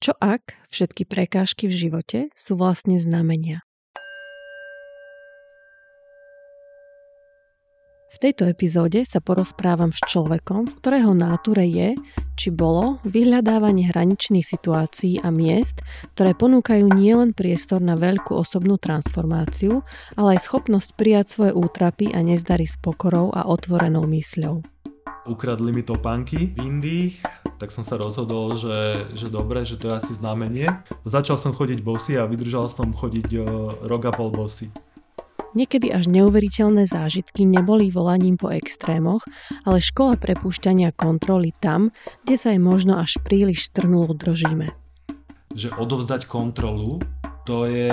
Čo ak všetky prekážky v živote sú vlastne znamenia? V tejto epizóde sa porozprávam s človekom, v ktorého náture je, či bolo, vyhľadávanie hraničných situácií a miest, ktoré ponúkajú nielen priestor na veľkú osobnú transformáciu, ale aj schopnosť prijať svoje útrapy a nezdary s pokorou a otvorenou mysľou. Ukradli mi topánky v Indii, tak som sa rozhodol, že, že dobre, že to je asi znamenie. Začal som chodiť bosy a vydržal som chodiť o, rok a pol bosy. Niekedy až neuveriteľné zážitky neboli volaním po extrémoch, ale škola prepúšťania kontroly tam, kde sa jej možno až príliš strnulo držíme. Že odovzdať kontrolu, to je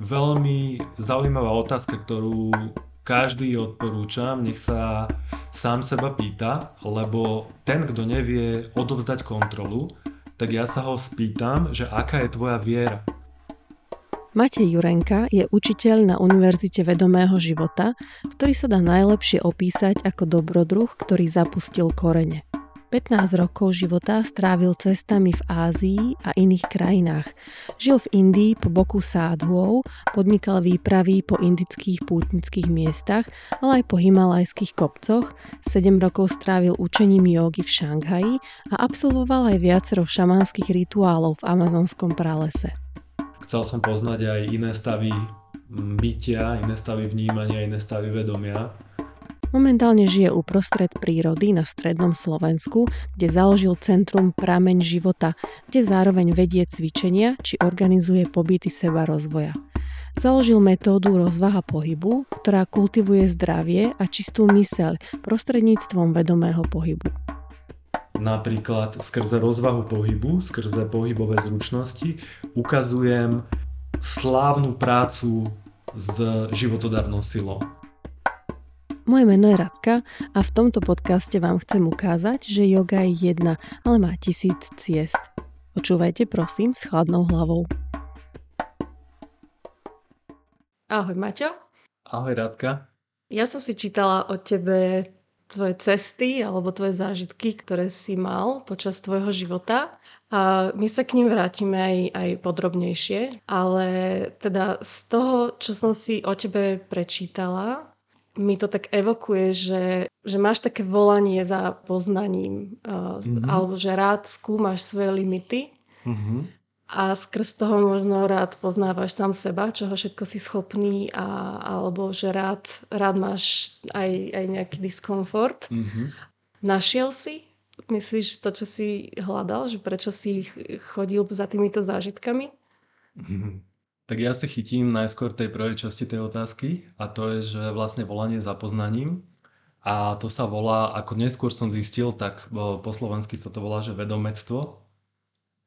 veľmi zaujímavá otázka, ktorú každý odporúčam, nech sa sám seba pýta, lebo ten, kto nevie odovzdať kontrolu, tak ja sa ho spýtam, že aká je tvoja viera. Matej Jurenka je učiteľ na Univerzite vedomého života, ktorý sa dá najlepšie opísať ako dobrodruh, ktorý zapustil korene. 15 rokov života strávil cestami v Ázii a iných krajinách. Žil v Indii po boku sádhuov, podnikal výpravy po indických pútnických miestach, ale aj po himalajských kopcoch, 7 rokov strávil učením jogy v Šanghaji a absolvoval aj viacero šamanských rituálov v amazonskom pralese. Chcel som poznať aj iné stavy bytia, iné stavy vnímania, iné stavy vedomia Momentálne žije uprostred prírody na strednom Slovensku, kde založil Centrum Prameň života, kde zároveň vedie cvičenia či organizuje pobyty seba rozvoja. Založil metódu rozvaha pohybu, ktorá kultivuje zdravie a čistú myseľ prostredníctvom vedomého pohybu. Napríklad skrze rozvahu pohybu, skrze pohybové zručnosti ukazujem slávnu prácu s životodarnou silou. Moje meno je Radka a v tomto podcaste vám chcem ukázať, že yoga je jedna, ale má tisíc ciest. Počúvajte prosím s chladnou hlavou. Ahoj Maťo. Ahoj Radka. Ja som si čítala o tebe tvoje cesty alebo tvoje zážitky, ktoré si mal počas tvojho života. A my sa k ním vrátime aj, aj podrobnejšie, ale teda z toho, čo som si o tebe prečítala, mi to tak evokuje, že, že máš také volanie za poznaním, mm-hmm. alebo že rád skúmaš svoje limity mm-hmm. a skrz toho možno rád poznávaš sám seba, čoho všetko si schopný, a, alebo že rád, rád máš aj, aj nejaký diskomfort. Mm-hmm. Našiel si, myslíš, to, čo si hľadal, že prečo si chodil za týmito zážitkami? Mm-hmm. Tak ja si chytím najskôr tej prvej časti tej otázky a to je, že vlastne volanie za poznaním. A to sa volá, ako neskôr som zistil, tak po slovensky sa to volá, že vedomectvo,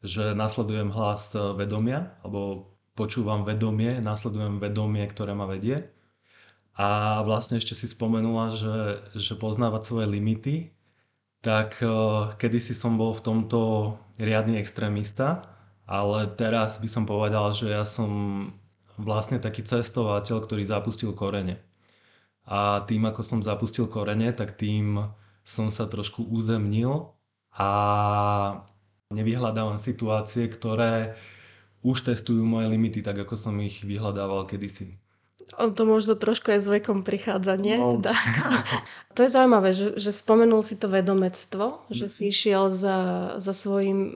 že nasledujem hlas vedomia, alebo počúvam vedomie, nasledujem vedomie, ktoré ma vedie. A vlastne ešte si spomenula, že, že poznávať svoje limity, tak kedysi som bol v tomto riadny extrémista, ale teraz by som povedal, že ja som vlastne taký cestovateľ, ktorý zapustil korene. A tým, ako som zapustil korene, tak tým som sa trošku uzemnil a nevyhľadávam situácie, ktoré už testujú moje limity, tak ako som ich vyhľadával kedysi. On to možno trošku aj s vekom prichádza, nie? No. to je zaujímavé, že, že spomenul si to vedomectvo, že si išiel za, za svojim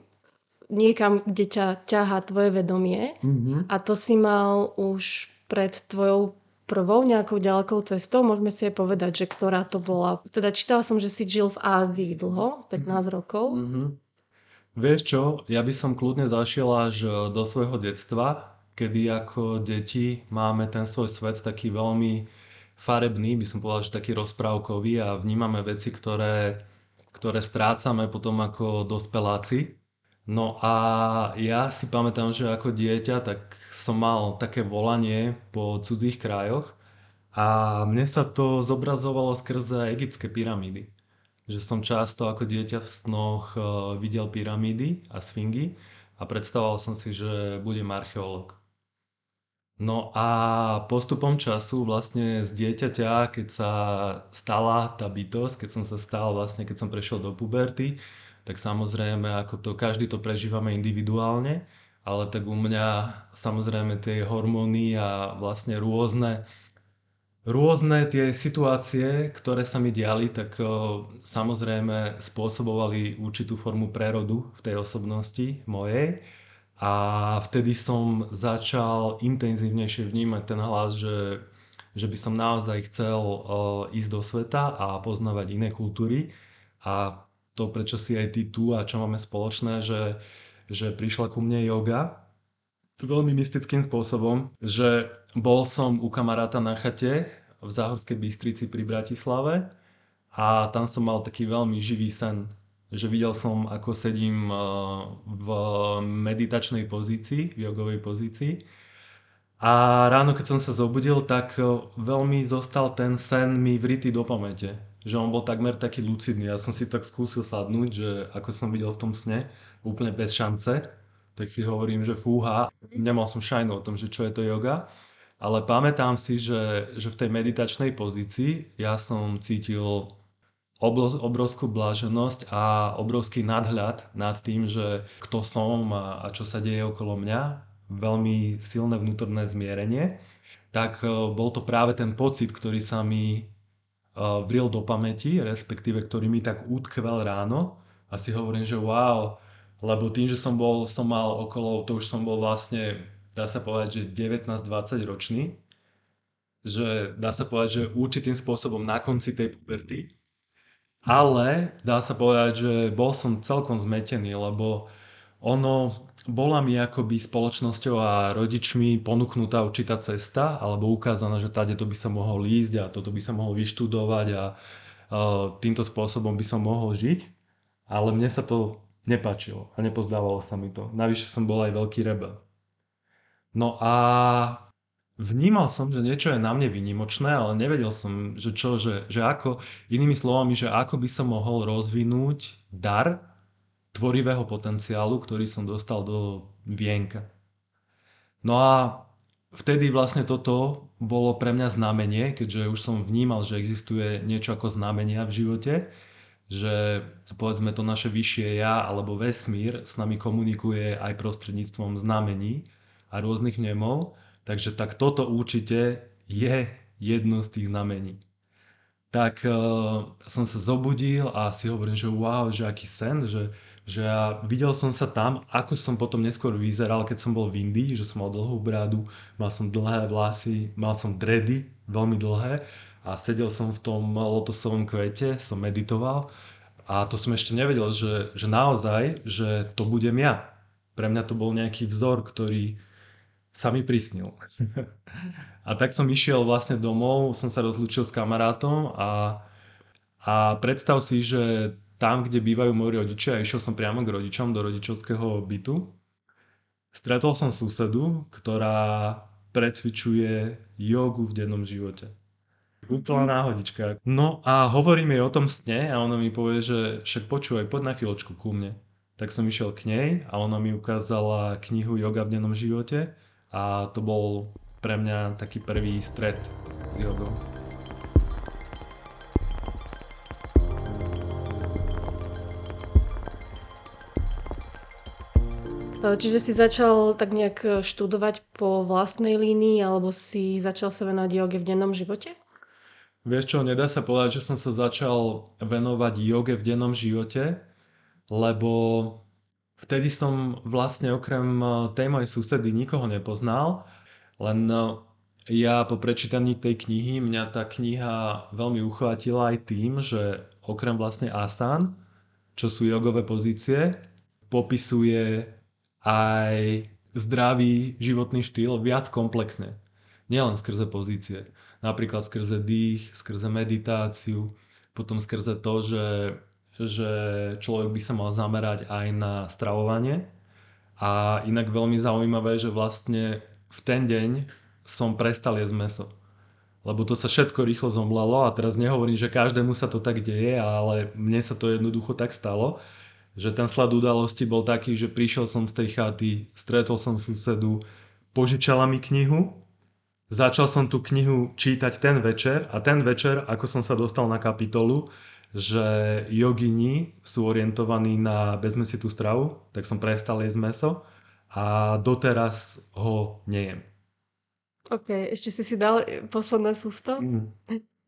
niekam, kde ťa ťahá tvoje vedomie mm-hmm. a to si mal už pred tvojou prvou nejakou ďalekou cestou, môžeme si aj povedať, že ktorá to bola. Teda čítala som, že si žil v Ázii dlho, 15 mm-hmm. rokov. Mm-hmm. Vieš čo, ja by som kľudne zašiel až do svojho detstva, kedy ako deti máme ten svoj svet taký veľmi farebný, by som povedal, že taký rozprávkový a vnímame veci, ktoré, ktoré strácame potom ako dospeláci. No a ja si pamätám, že ako dieťa tak som mal také volanie po cudzích krajoch a mne sa to zobrazovalo skrze egyptské pyramídy. Že som často ako dieťa v snoch e, videl pyramídy a sfingy a predstavoval som si, že budem archeológ. No a postupom času vlastne z dieťaťa, keď sa stala tá bytosť, keď som sa stal vlastne, keď som prešiel do puberty, tak samozrejme, ako to, každý to prežívame individuálne, ale tak u mňa samozrejme tie hormóny a vlastne rôzne Rôzne tie situácie, ktoré sa mi diali, tak o, samozrejme spôsobovali určitú formu prerodu v tej osobnosti mojej. A vtedy som začal intenzívnejšie vnímať ten hlas, že, že by som naozaj chcel o, ísť do sveta a poznávať iné kultúry. A to, prečo si aj ty tu a čo máme spoločné, že, že prišla ku mne yoga veľmi mystickým spôsobom, že bol som u kamaráta na chate v Záhorskej Bystrici pri Bratislave a tam som mal taký veľmi živý sen, že videl som, ako sedím eh, v meditačnej pozícii, v jogovej pozícii a ráno, keď som sa zobudil, tak eh, veľmi zostal ten sen mi vrytý do pamäte. Že on bol takmer taký lucidný. Ja som si tak skúsil sadnúť, že ako som videl v tom sne, úplne bez šance, tak si hovorím, že fúha, nemal som šajnu o tom, že čo je to yoga, ale pamätám si, že, že v tej meditačnej pozícii ja som cítil obrovskú bláženosť a obrovský nadhľad nad tým, že kto som a, a čo sa deje okolo mňa, veľmi silné vnútorné zmierenie, tak e, bol to práve ten pocit, ktorý sa mi vril do pamäti, respektíve ktorý mi tak utkvel ráno a si hovorím, že wow, lebo tým, že som bol, som mal okolo, to už som bol vlastne, dá sa povedať, že 19-20 ročný, že dá sa povedať, že určitým spôsobom na konci tej puberty, ale dá sa povedať, že bol som celkom zmetený, lebo ono, bola mi akoby spoločnosťou a rodičmi ponúknutá určitá cesta, alebo ukázané, že tady to by sa mohol ísť a toto by sa mohol vyštudovať a uh, týmto spôsobom by som mohol žiť. Ale mne sa to nepáčilo a nepozdávalo sa mi to. Navyše som bol aj veľký rebel. No a vnímal som, že niečo je na mne vynimočné, ale nevedel som, že čo, že, že ako, inými slovami, že ako by som mohol rozvinúť dar tvorivého potenciálu, ktorý som dostal do vienka. No a vtedy vlastne toto bolo pre mňa znamenie, keďže už som vnímal, že existuje niečo ako znamenia v živote, že povedzme to naše vyššie ja alebo vesmír s nami komunikuje aj prostredníctvom znamení a rôznych nemov, takže tak toto určite je jedno z tých znamení. Tak uh, som sa zobudil a si hovorím, že wow, že aký sen, že, že ja videl som sa tam, ako som potom neskôr vyzeral, keď som bol v Indii, že som mal dlhú brádu, mal som dlhé vlasy, mal som dredy, veľmi dlhé a sedel som v tom lotosovom kvete, som meditoval a to som ešte nevedel, že, že naozaj, že to budem ja. Pre mňa to bol nejaký vzor, ktorý sa mi prisnil. a tak som išiel vlastne domov, som sa rozlúčil s kamarátom a, a predstav si, že tam, kde bývajú moji rodičia, išiel som priamo k rodičom do rodičovského bytu. Stretol som susedu, ktorá precvičuje jogu v dennom živote. Úplná náhodička. No a hovorím jej o tom sne a ona mi povie, že však počúvaj, poď na chvíľočku ku mne. Tak som išiel k nej a ona mi ukázala knihu Yoga v dennom živote a to bol pre mňa taký prvý stret s jogou. Čiže si začal tak nejak študovať po vlastnej línii alebo si začal sa venovať joge v dennom živote? Vieš čo, nedá sa povedať, že som sa začal venovať joge v dennom živote, lebo vtedy som vlastne okrem eh, tej mojej susedy nikoho nepoznal, len eh, ja po prečítaní tej knihy, mňa tá kniha veľmi uchvátila aj tým, že okrem vlastne asán, čo sú jogové pozície, popisuje aj zdravý životný štýl viac komplexne. Nielen skrze pozície napríklad skrze dých, skrze meditáciu, potom skrze to, že, že človek by sa mal zamerať aj na stravovanie. A inak veľmi zaujímavé, že vlastne v ten deň som prestal jesť meso. Lebo to sa všetko rýchlo zomlalo a teraz nehovorím, že každému sa to tak deje, ale mne sa to jednoducho tak stalo, že ten sled udalosti bol taký, že prišiel som z tej chaty, stretol som susedu, požičala mi knihu Začal som tú knihu čítať ten večer a ten večer, ako som sa dostal na kapitolu, že jogini sú orientovaní na bezmesitú stravu, tak som prestal jesť meso a doteraz ho nejem. OK, ešte si si dal posledné sústo? Mm.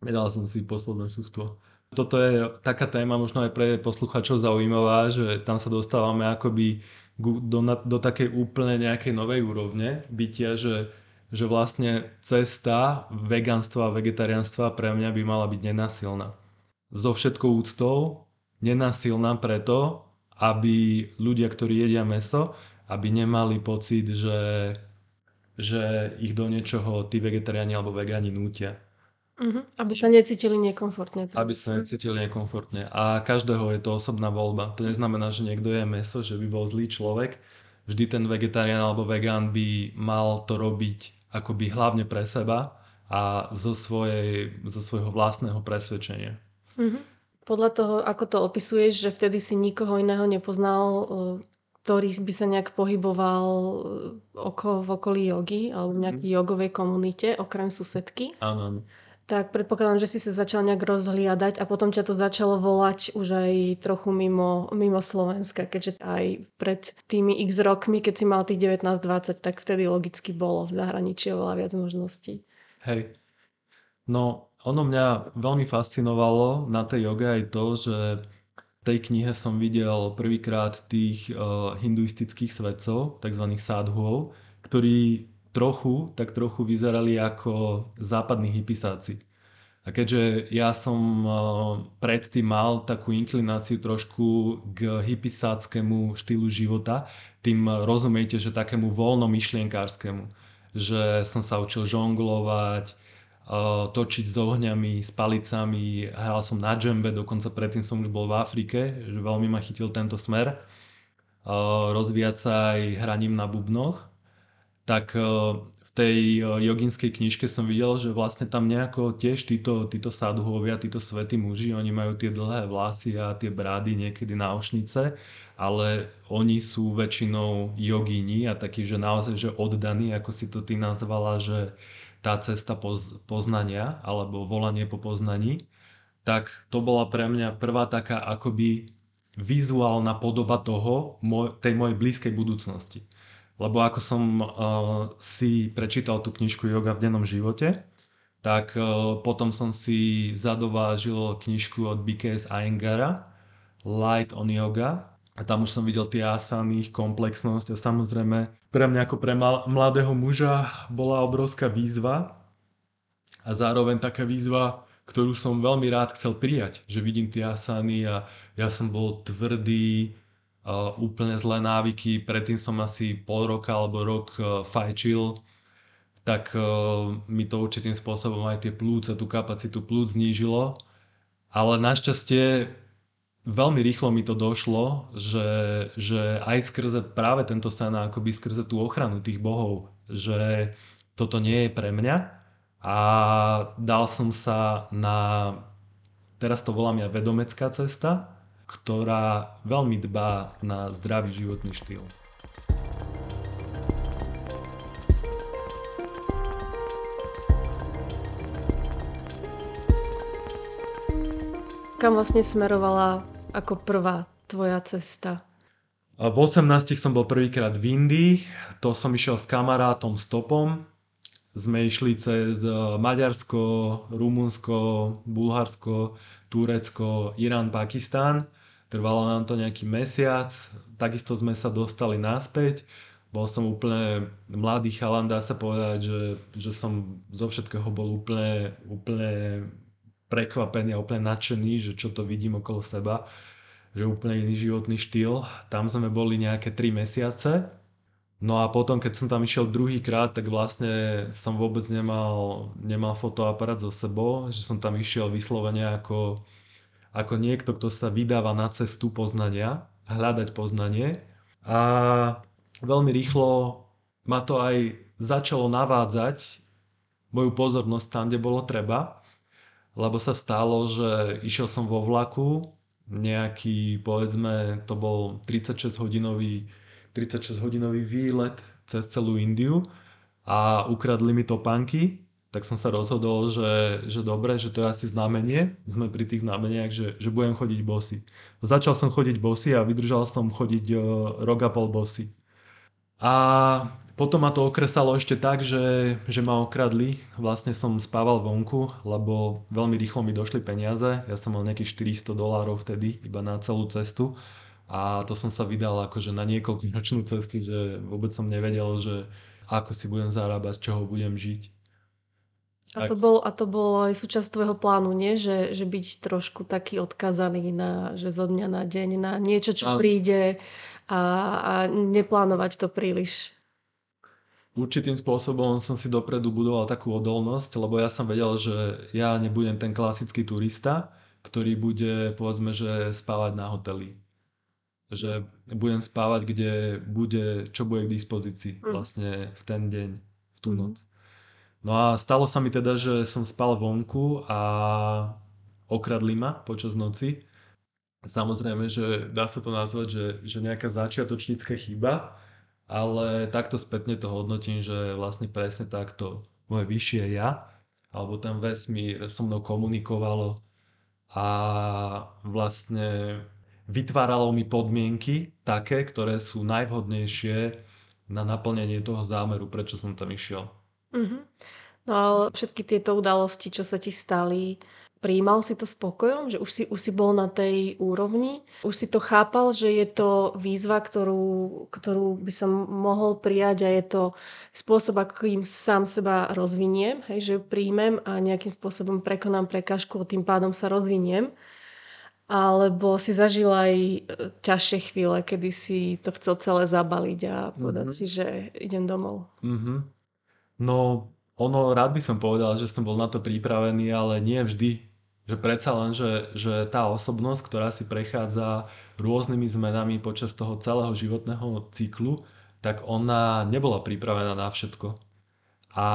Nedal som si posledné sústo. Toto je taká téma možno aj pre posluchačov zaujímavá, že tam sa dostávame akoby do, do takej úplne nejakej novej úrovne bytia, že že vlastne cesta veganstva a vegetariánstva pre mňa by mala byť nenasilná. So všetkou úctou, nenasilná preto, aby ľudia, ktorí jedia meso, aby nemali pocit, že, že ich do niečoho tí vegetariáni alebo vegáni nútia. Uh-huh. Aby sa necítili nekomfortne. Aby sa necítili nekomfortne. A každého je to osobná voľba. To neznamená, že niekto je meso, že by bol zlý človek. Vždy ten vegetarián alebo vegán by mal to robiť akoby hlavne pre seba a zo, svojej, zo svojho vlastného presvedčenia. Mm-hmm. Podľa toho, ako to opisuješ, že vtedy si nikoho iného nepoznal, e, ktorý by sa nejak pohyboval e, oko, v okolí jogy alebo v nejakej mm. jogovej komunite, okrem susedky. Áno tak predpokladám, že si sa začal nejak rozhliadať a potom ťa to začalo volať už aj trochu mimo, mimo Slovenska, keďže aj pred tými x rokmi, keď si mal tých 19-20, tak vtedy logicky bolo v zahraničí oveľa viac možností. Hej. No, ono mňa veľmi fascinovalo na tej joge aj to, že v tej knihe som videl prvýkrát tých uh, hinduistických svetcov, tzv. sadhuov, ktorí trochu, tak trochu vyzerali ako západní hypisáci. A keďže ja som eh, predtým mal takú inklináciu trošku k hypisáckému štýlu života, tým rozumiete, že takému voľnomyšlienkárskému. Že som sa učil žonglovať, eh, točiť s ohňami, s palicami, hral som na džembe, dokonca predtým som už bol v Afrike, že veľmi ma chytil tento smer. Eh, rozvíjať sa aj hraním na bubnoch tak eh, v tej eh, joginskej knižke som videl, že vlastne tam nejako tiež títo, títo sadhuovia, títo svätí muži, oni majú tie dlhé vlasy a tie brády niekedy na ošnice, ale oni sú väčšinou jogíni a takí, že naozaj, že oddaní, ako si to ty nazvala, že tá cesta poz, poznania alebo volanie po poznaní, tak to bola pre mňa prvá taká akoby vizuálna podoba toho, tej mojej blízkej budúcnosti. Lebo ako som uh, si prečítal tú knižku Yoga v dennom živote, tak uh, potom som si zadovážil knižku od BKS Ayengara Light on Yoga. A tam už som videl tie asany, ich komplexnosť a samozrejme pre mňa ako pre mladého muža bola obrovská výzva a zároveň taká výzva, ktorú som veľmi rád chcel prijať, že vidím tie asany a ja som bol tvrdý, úplne zlé návyky, predtým som asi pol roka alebo rok uh, fajčil, tak uh, mi to určitým spôsobom aj tie plúce, tú kapacitu plúc znížilo. Ale našťastie veľmi rýchlo mi to došlo, že, že aj skrze práve tento sen, akoby skrze tú ochranu tých bohov, že toto nie je pre mňa. A dal som sa na, teraz to volám ja vedomecká cesta, ktorá veľmi dbá na zdravý životný štýl. Kam vlastne smerovala ako prvá tvoja cesta? V 18 som bol prvýkrát v Indii, to som išiel s kamarátom stopom. Sme išli cez Maďarsko, Rumunsko, Bulharsko, Turecko, Irán, Pakistán Trvalo nám to nejaký mesiac, takisto sme sa dostali naspäť. Bol som úplne mladý chalan, dá sa povedať, že, že som zo všetkého bol úplne, úplne prekvapený a úplne nadšený, že čo to vidím okolo seba, že úplne iný životný štýl. Tam sme boli nejaké 3 mesiace. No a potom, keď som tam išiel druhýkrát, tak vlastne som vôbec nemal, nemal fotoaparát so sebou, že som tam išiel vyslovene ako ako niekto, kto sa vydáva na cestu poznania, hľadať poznanie. A veľmi rýchlo ma to aj začalo navádzať moju pozornosť tam, kde bolo treba, lebo sa stalo, že išiel som vo vlaku, nejaký, povedzme, to bol 36 hodinový 36 hodinový výlet cez celú Indiu a ukradli mi topánky, tak som sa rozhodol, že, že dobre, že to je asi znamenie, sme pri tých znameniach, že, že budem chodiť bosy. Začal som chodiť bosy a vydržal som chodiť uh, rok a pol bosy. A potom ma to okresalo ešte tak, že, že ma okradli. Vlastne som spával vonku, lebo veľmi rýchlo mi došli peniaze. Ja som mal nejakých 400 dolárov vtedy, iba na celú cestu. A to som sa vydal akože na niekoľko nočnú cestu, že vôbec som nevedel, že ako si budem zarábať, z čoho budem žiť. A to, bol, a to bolo aj súčasť tvojho plánu, nie? Že, že byť trošku taký odkazaný na, že zo dňa na deň, na niečo, čo a... príde a, a neplánovať to príliš. Určitým spôsobom som si dopredu budoval takú odolnosť, lebo ja som vedel, že ja nebudem ten klasický turista, ktorý bude, povedzme, že spávať na hoteli. Že budem spávať, kde bude, čo bude k dispozícii mm. vlastne v ten deň, v tú mm. noc. No a stalo sa mi teda, že som spal vonku a okradli ma počas noci. Samozrejme, že dá sa to nazvať, že, že nejaká začiatočnícka chyba, ale takto spätne to hodnotím, že vlastne presne takto moje vyššie ja, alebo ten vesmír so mnou komunikovalo a vlastne vytváralo mi podmienky také, ktoré sú najvhodnejšie na naplnenie toho zámeru, prečo som tam išiel. Mm-hmm. No ale všetky tieto udalosti, čo sa ti stali, prijímal si to spokojom, že už si, už si bol na tej úrovni, už si to chápal, že je to výzva, ktorú, ktorú by som mohol prijať a je to spôsob, akým sám seba rozviniem, hej, že ju príjmem a nejakým spôsobom prekonám prekažku a tým pádom sa rozviniem. Alebo si zažil aj e, ťažšie chvíle, kedy si to chcel celé zabaliť a povedať mm-hmm. si, že idem domov. Mm-hmm. No, ono, rád by som povedal, že som bol na to pripravený, ale nie vždy. Že predsa len, že, že tá osobnosť, ktorá si prechádza rôznymi zmenami počas toho celého životného cyklu, tak ona nebola pripravená na všetko. A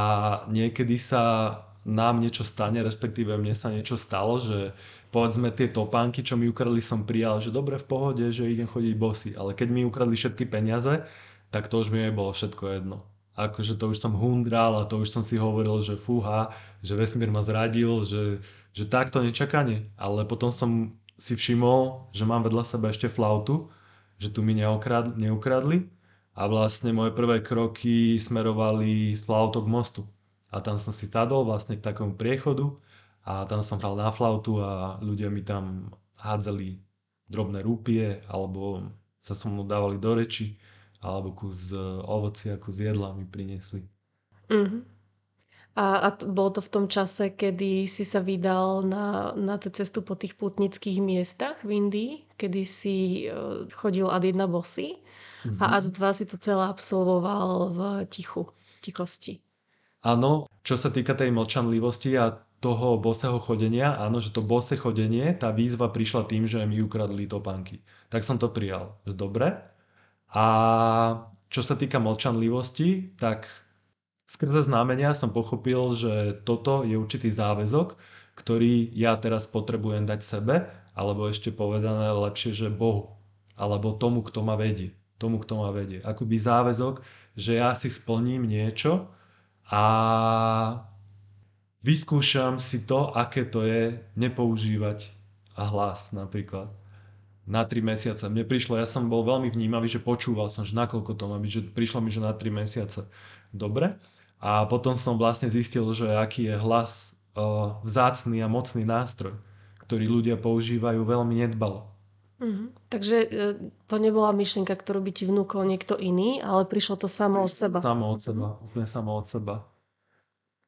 niekedy sa nám niečo stane, respektíve mne sa niečo stalo, že povedzme tie topánky, čo mi ukradli, som prijal, že dobre v pohode, že idem chodiť bosy, ale keď mi ukradli všetky peniaze, tak to už mi bolo všetko jedno akože to už som hundral a to už som si hovoril, že fúha, že vesmír ma zradil, že, že takto nečakanie. Ale potom som si všimol, že mám vedľa seba ešte flautu, že tu mi neukradli, neukradli a vlastne moje prvé kroky smerovali s flautou k mostu. A tam som si sadol vlastne k takému priechodu a tam som hral na flautu a ľudia mi tam hádzali drobné rúpie alebo sa so mnou dávali do reči alebo kus ovocia, kus jedla mi priniesli. Uh-huh. A, a to, bolo to v tom čase, kedy si sa vydal na, na tú cestu po tých putnických miestach v Indii, kedy si uh, chodil ad jedna bosy uh-huh. a ad dva si to celé absolvoval v tichu, tichosti. Áno, čo sa týka tej mlčanlivosti a toho boseho chodenia, áno, že to bose chodenie, tá výzva prišla tým, že mi ukradli topánky. Tak som to prijal. Dobre, a čo sa týka mlčanlivosti, tak skrze znamenia som pochopil, že toto je určitý záväzok, ktorý ja teraz potrebujem dať sebe, alebo ešte povedané lepšie, že Bohu, alebo tomu, kto ma vedie. Tomu, kto ma vedie. Akoby záväzok, že ja si splním niečo a vyskúšam si to, aké to je nepoužívať a hlas napríklad na 3 mesiace. Mne prišlo, ja som bol veľmi vnímavý, že počúval som, že nakoľko to má byť, že prišlo mi, že na 3 mesiace. Dobre. A potom som vlastne zistil, že aký je hlas uh, vzácný a mocný nástroj, ktorý ľudia používajú veľmi nedbalo. Mm-hmm. Takže e, to nebola myšlienka, ktorú by ti vnúkol niekto iný, ale prišlo to samo od seba. Samo od seba, mm-hmm. úplne samo od seba.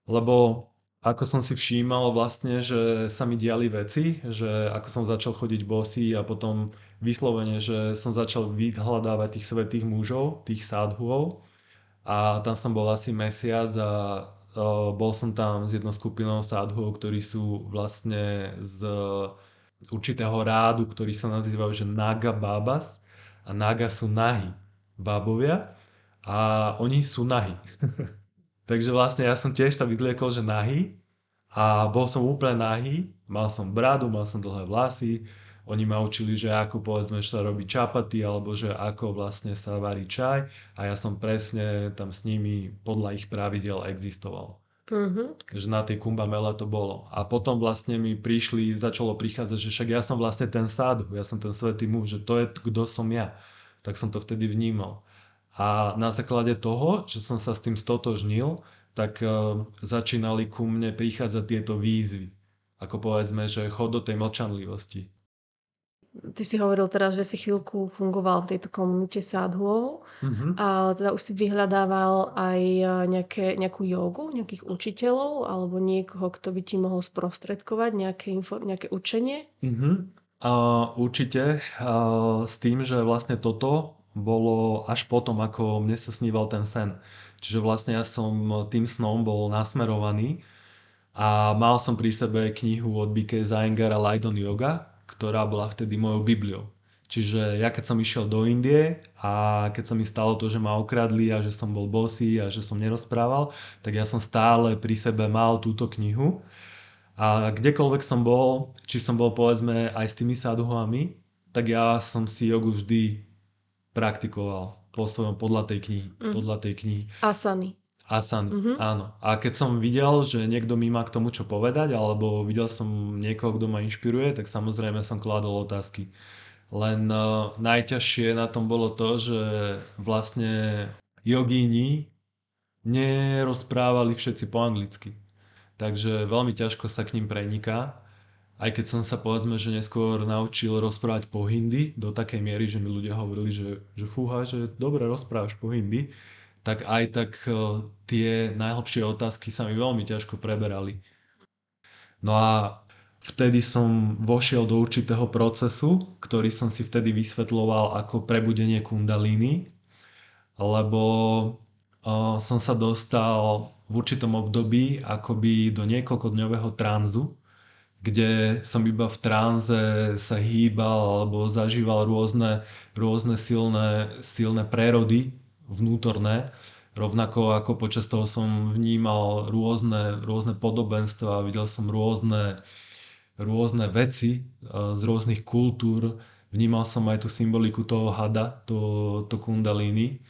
Lebo ako som si všímal vlastne, že sa mi diali veci, že ako som začal chodiť bosy a potom vyslovene, že som začal vyhľadávať tých svetých mužov, tých sádhuov. A tam som bol asi mesiac a bol som tam s jednou skupinou sádhuov, ktorí sú vlastne z určitého rádu, ktorý sa nazývajú, že Naga Babas. A Naga sú nahy bábovia a oni sú nahy. Takže vlastne ja som tiež sa vyvliekol, že nahý a bol som úplne nahý, mal som bradu, mal som dlhé vlasy, Oni ma učili, že ako povedzme, že sa robí čapaty, alebo že ako vlastne sa varí čaj a ja som presne tam s nimi podľa ich pravidel existoval. Mhm. Že na tej kumbamele to bolo. A potom vlastne mi prišli, začalo prichádzať, že však ja som vlastne ten sádu, ja som ten svetý muž, že to je kto som ja. Tak som to vtedy vnímal. A na základe toho, že som sa s tým stotožnil, tak uh, začínali ku mne prichádzať tieto výzvy. Ako povedzme, že chod do tej mlčanlivosti. Ty si hovoril teraz, že si chvíľku fungoval v tejto komunite sádhuov Mhm. a teda už si vyhľadával aj e, nejaké, nejakú jogu, nejakých učiteľov alebo niekoho, kto by ti mohol sprostredkovať nejaké, info, nejaké učenie? Mhm. A určite a s tým, že vlastne toto bolo až potom, ako mne sa sníval ten sen. Čiže vlastne ja som tým snom bol nasmerovaný a mal som pri sebe knihu od B.K. Zayengara Light on Yoga, ktorá bola vtedy mojou Bibliou. Čiže ja keď som išiel do Indie a keď sa mi stalo to, že ma okradli a že som bol bosý a že som nerozprával, tak ja som stále pri sebe mal túto knihu. A kdekoľvek som bol, či som bol povedzme aj s tými sadhuami, tak ja som si jogu vždy praktikoval po svojom, podľa tej knihy. Mm. Podľa tej knihy. Asany. Asany, Mhm. áno. A keď som videl, že niekto mi má k tomu čo povedať, alebo videl som niekoho, kto ma inšpiruje, tak samozrejme som kládol otázky. Len uh, najťažšie na tom bolo to, že vlastne jogíni nerozprávali všetci po anglicky. Takže veľmi ťažko sa k ním preniká. Aj keď som sa povedzme, že neskôr naučil rozprávať po hindi, do takej miery, že mi ľudia hovorili, že, že fúha, že dobre rozprávaš po hindi, tak aj tak eh, tie najhlbšie otázky sa mi veľmi ťažko preberali. No a vtedy som vošiel do určitého procesu, ktorý som si vtedy vysvetloval ako prebudenie kundalíny, lebo uh, som sa dostal v určitom období akoby do niekoľkodňového tranzu, kde som iba v tranze sa hýbal alebo zažíval rôzne, rôzne silné, silné prerody vnútorné. Rovnako ako počas toho som vnímal rôzne, rôzne podobenstva, videl som rôzne, rôzne veci z rôznych kultúr. Vnímal som aj tú symboliku toho hada, to, to kundalíny,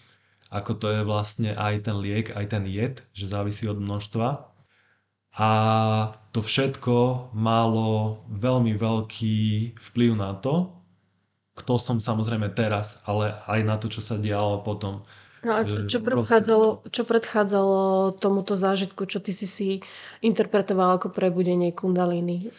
ako to je vlastne aj ten liek, aj ten jed, že závisí od množstva. A to všetko malo veľmi veľký vplyv na to, kto som samozrejme teraz, ale aj na to, čo sa dialo potom. No a čo predchádzalo, čo predchádzalo tomuto zážitku, čo ty si si interpretoval ako prebudenie kundalíny?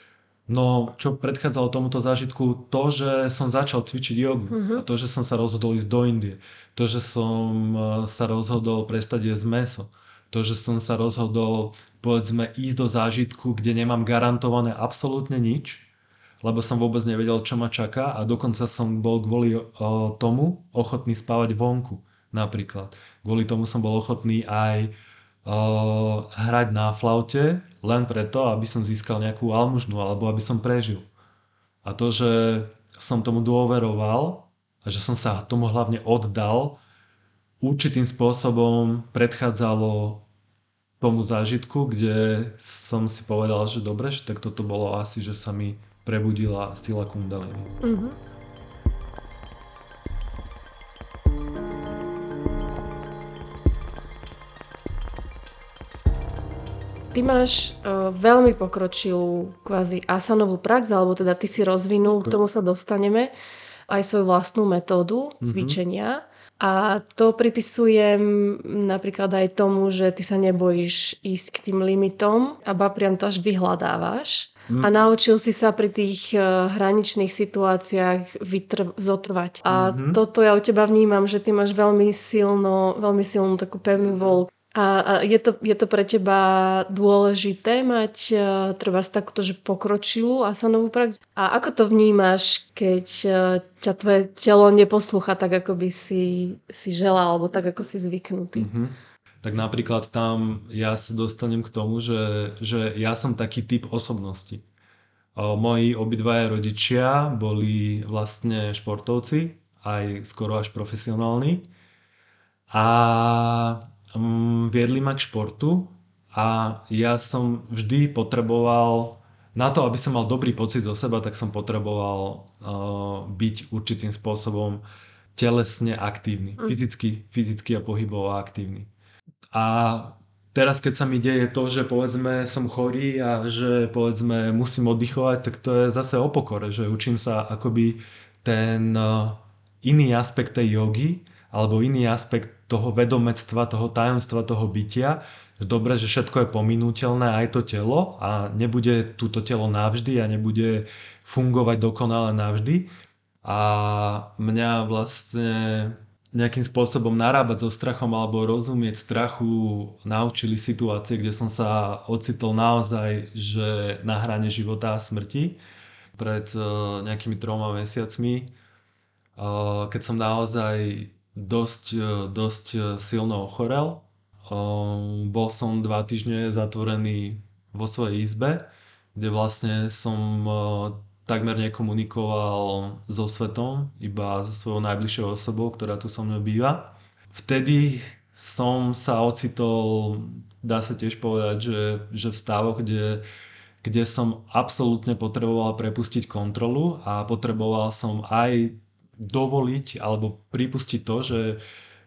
No, čo predchádzalo tomuto zážitku, to, že som začal cvičiť jogu Mhm. a to, že som sa rozhodol ísť do Indie, to, že som e, sa rozhodol prestať jesť meso, to, že som sa rozhodol, povedzme, ísť do zážitku, kde nemám garantované absolútne nič, lebo som vôbec nevedel, čo ma čaká a dokonca som bol kvôli tomu ochotný spávať vonku napríklad. Kvôli tomu som bol ochotný aj hrať na flaute len preto, aby som získal nejakú almužnu alebo aby som prežil. A to, že som tomu dôveroval a že som sa tomu hlavne oddal, určitým spôsobom predchádzalo tomu zážitku, kde som si povedal, že dobre, že tak toto bolo asi, že sa mi prebudila sila kundaliny. Mhm. Ty máš uh, veľmi pokročilú kvázi asanovú prax, alebo teda ty si rozvinul, k tomu sa dostaneme, aj svoju vlastnú metódu Mhm. cvičenia. A to pripisujem napríklad aj tomu, že ty sa nebojíš ísť k tým limitom, aba priam to až vyhľadávaš. Mm. A naučil si sa pri tých eh, hraničných situáciách vytr- zotrvať. A Mhm. toto ja u teba vnímam, že ty máš veľmi silno, veľmi silnú takú pevnú voľku. A, je, to, je to pre teba dôležité mať uh, treba takúto že pokročilú asanovú prax? A ako to vnímaš, keď uh, ťa tvoje telo neposlúcha tak, ako by si, si želal, alebo tak, ako si zvyknutý? Mhm. Tak napríklad tam ja sa dostanem k tomu, že, že ja som taký typ osobnosti. O, moji obidvaja rodičia boli vlastne športovci, aj skoro až profesionálni. A viedli ma k športu a ja som vždy potreboval na to, aby som mal dobrý pocit zo seba, tak som potreboval uh, byť určitým spôsobom telesne aktívny, mm. fyzicky, fyzicky a pohybovo aktívny. A teraz, keď sa mi deje to, že povedzme som chorý a že povedzme musím oddychovať, tak to je zase o pokore, že učím sa akoby ten uh, iný aspekt tej jogy alebo iný aspekt toho vedomectva, toho tajomstva, toho bytia, dobre, že všetko je pominúteľné, aj to telo a nebude túto telo navždy a nebude fungovať dokonale navždy. A mňa vlastne nejakým spôsobom narábať so strachom alebo rozumieť strachu naučili situácie, kde som sa ocitol naozaj, že na hrane života a smrti. Pred uh, nejakými troma mesiacmi, uh, keď som naozaj dosť, uh, dosť silno ochorel, Ehm, bol som dva týždne zatvorený vo svojej izbe, kde vlastne som eh, takmer nekomunikoval so svetom, iba so svojou najbližšou osobou, ktorá tu so mnou býva. Vtedy som sa ocitol, dá sa tiež povedať, že, že v stavoch, kde, kde som absolútne potreboval prepustiť kontrolu a potreboval som aj dovoliť alebo pripustiť to, že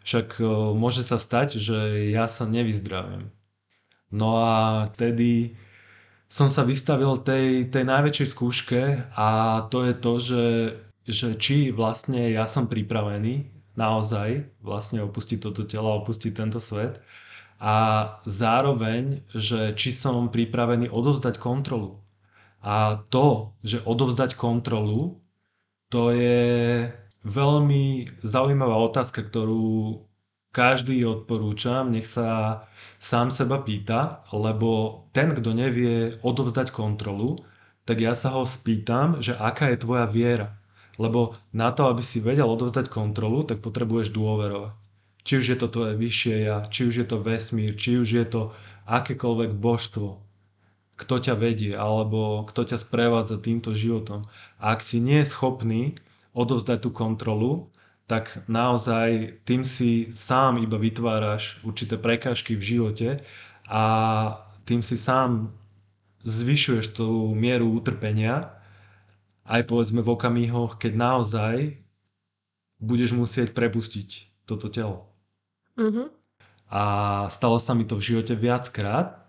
však e, môže sa stať, že ja sa nevyzdravím. No a vtedy som sa vystavil tej, tej najväčšej skúške a to je to, že, že či vlastne ja som pripravený naozaj vlastne opustiť toto telo, opustiť tento svet a zároveň, že či som pripravený odovzdať kontrolu. A to, že odovzdať kontrolu, to je veľmi zaujímavá otázka, ktorú každý odporúčam, nech sa sám seba pýta, lebo ten, kto nevie odovzdať kontrolu, tak ja sa ho spýtam, že aká je tvoja viera. Lebo na to, aby si vedel odovzdať kontrolu, tak potrebuješ dôverovať. Či už je to tvoje vyššie ja, či už je to vesmír, či už je to akékoľvek božstvo, kto ťa vedie, alebo kto ťa sprevádza týmto životom. A ak si nie je schopný odovzdať tú kontrolu, tak naozaj tým si sám iba vytváraš určité prekážky v živote a tým si sám zvyšuješ tú mieru utrpenia aj povedzme v okamihoch, keď naozaj budeš musieť prepustiť toto telo. Mm-hmm. A stalo sa mi to v živote viackrát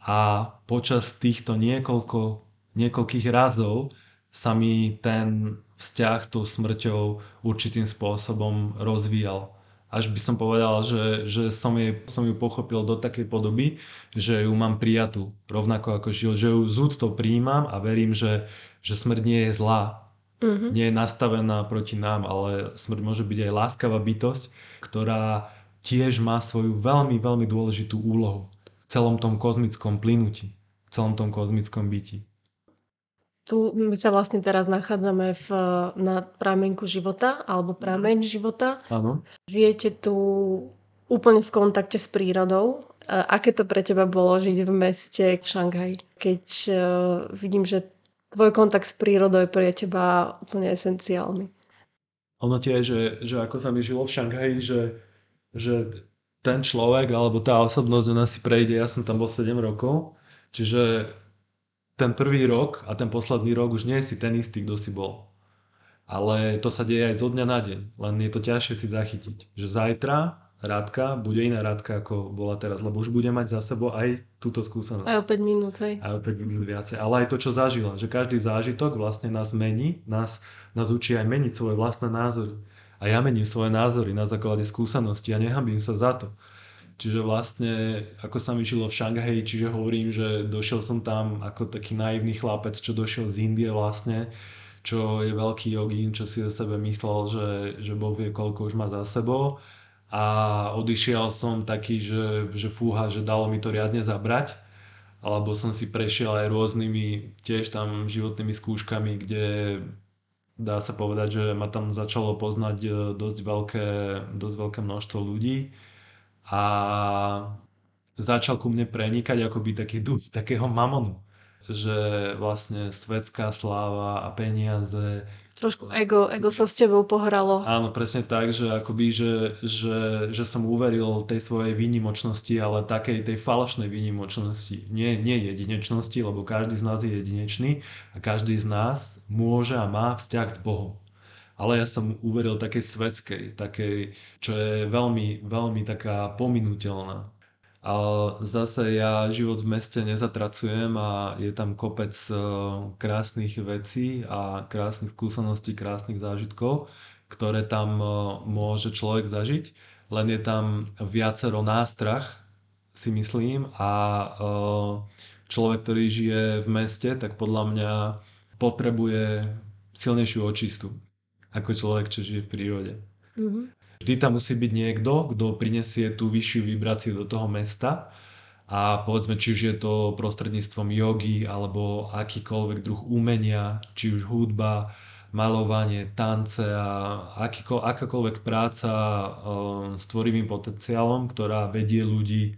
a počas týchto niekoľko, niekoľkých razov sa mi ten vzťah s tou smrťou určitým spôsobom rozvíjal. Až by som povedal, že, že som, jej, som ju pochopil do takej podoby, že ju mám prijatú, rovnako ako život, že ju z úctou prijímam a verím, že, že smrť nie je zlá, mm-hmm. nie je nastavená proti nám, ale smrť môže byť aj láskavá bytosť, ktorá tiež má svoju veľmi, veľmi dôležitú úlohu celom tom kozmickom plynutí, v celom tom kozmickom byti. Tu my sa vlastne teraz nachádzame v, na pramenku života alebo mhm. prameň života. Áno. Žijete tu úplne v kontakte s prírodou. Aké to pre teba bolo žiť v meste v Šanghaji? Keď uh, vidím, že tvoj kontakt s prírodou je pre teba úplne esenciálny. Ono tie, že, že ako sa mi žilo v Šanghaji, že, že ten človek alebo tá osobnosť, ona si prejde, ja som tam bol 7 rokov, čiže ten prvý rok a ten posledný rok už nie si ten istý, kto si bol. Ale to sa deje aj zo dňa na deň, len je to ťažšie si zachytiť. Že zajtra Rádka bude iná Rádka, ako bola teraz, lebo už bude mať za sebou aj túto skúsenosť. Aj o 5 minút, hej. Aj o 5 minút viacej. Ale aj to, čo zažila. Že každý zážitok vlastne nás mení, nás, nás učí aj meniť svoje vlastné názory. A ja mením svoje názory na základe skúsenosti a nehambím sa za to. Čiže vlastne, ako sa mi žilo v Šanghaji, čiže hovorím, že došiel som tam ako taký naivný chlapec, čo došiel z Indie vlastne, čo je veľký jogín, čo si o sebe myslel, že, že Boh vie, koľko už má za sebou. A odišiel som taký, že, že fúha, že dalo mi to riadne zabrať. Alebo som si prešiel aj rôznymi tiež tam životnými skúškami, kde dá sa povedať, že ma tam začalo poznať e, dosť veľké, dosť veľké množstvo ľudí a začal ku mne prenikať akoby taký duch takého mamonu, že vlastne svetská sláva a peniaze Trošku ego, ego sa s tebou pohralo. Áno, presne tak, že akoby, že, že, že som uveril tej svojej výnimočnosti, ale takej tej falošnej výnimočnosti. Nie, nie jedinečnosti, lebo každý z nás je jedinečný a každý z nás môže a má vzťah s Bohom. Ale ja som uveril takej svetskej, takej, čo je veľmi, veľmi taká pominutelná. A zase ja život v meste nezatracujem a je tam kopec e, krásnych vecí a krásnych skúseností, krásnych zážitkov, ktoré tam e, môže človek zažiť. Len je tam viacero nástrach, si myslím, a e, človek, ktorý žije v meste, tak podľa mňa potrebuje silnejšiu očistu ako človek, čo žije v prírode. Mm-hmm. Vždy tam musí byť niekto, kto prinesie tú vyššiu vibráciu do toho mesta a povedzme, či už je to prostredníctvom jogy alebo akýkoľvek druh umenia, či už hudba, malovanie, tance a akýko, akákoľvek práca um, s tvorivým potenciálom, ktorá vedie ľudí,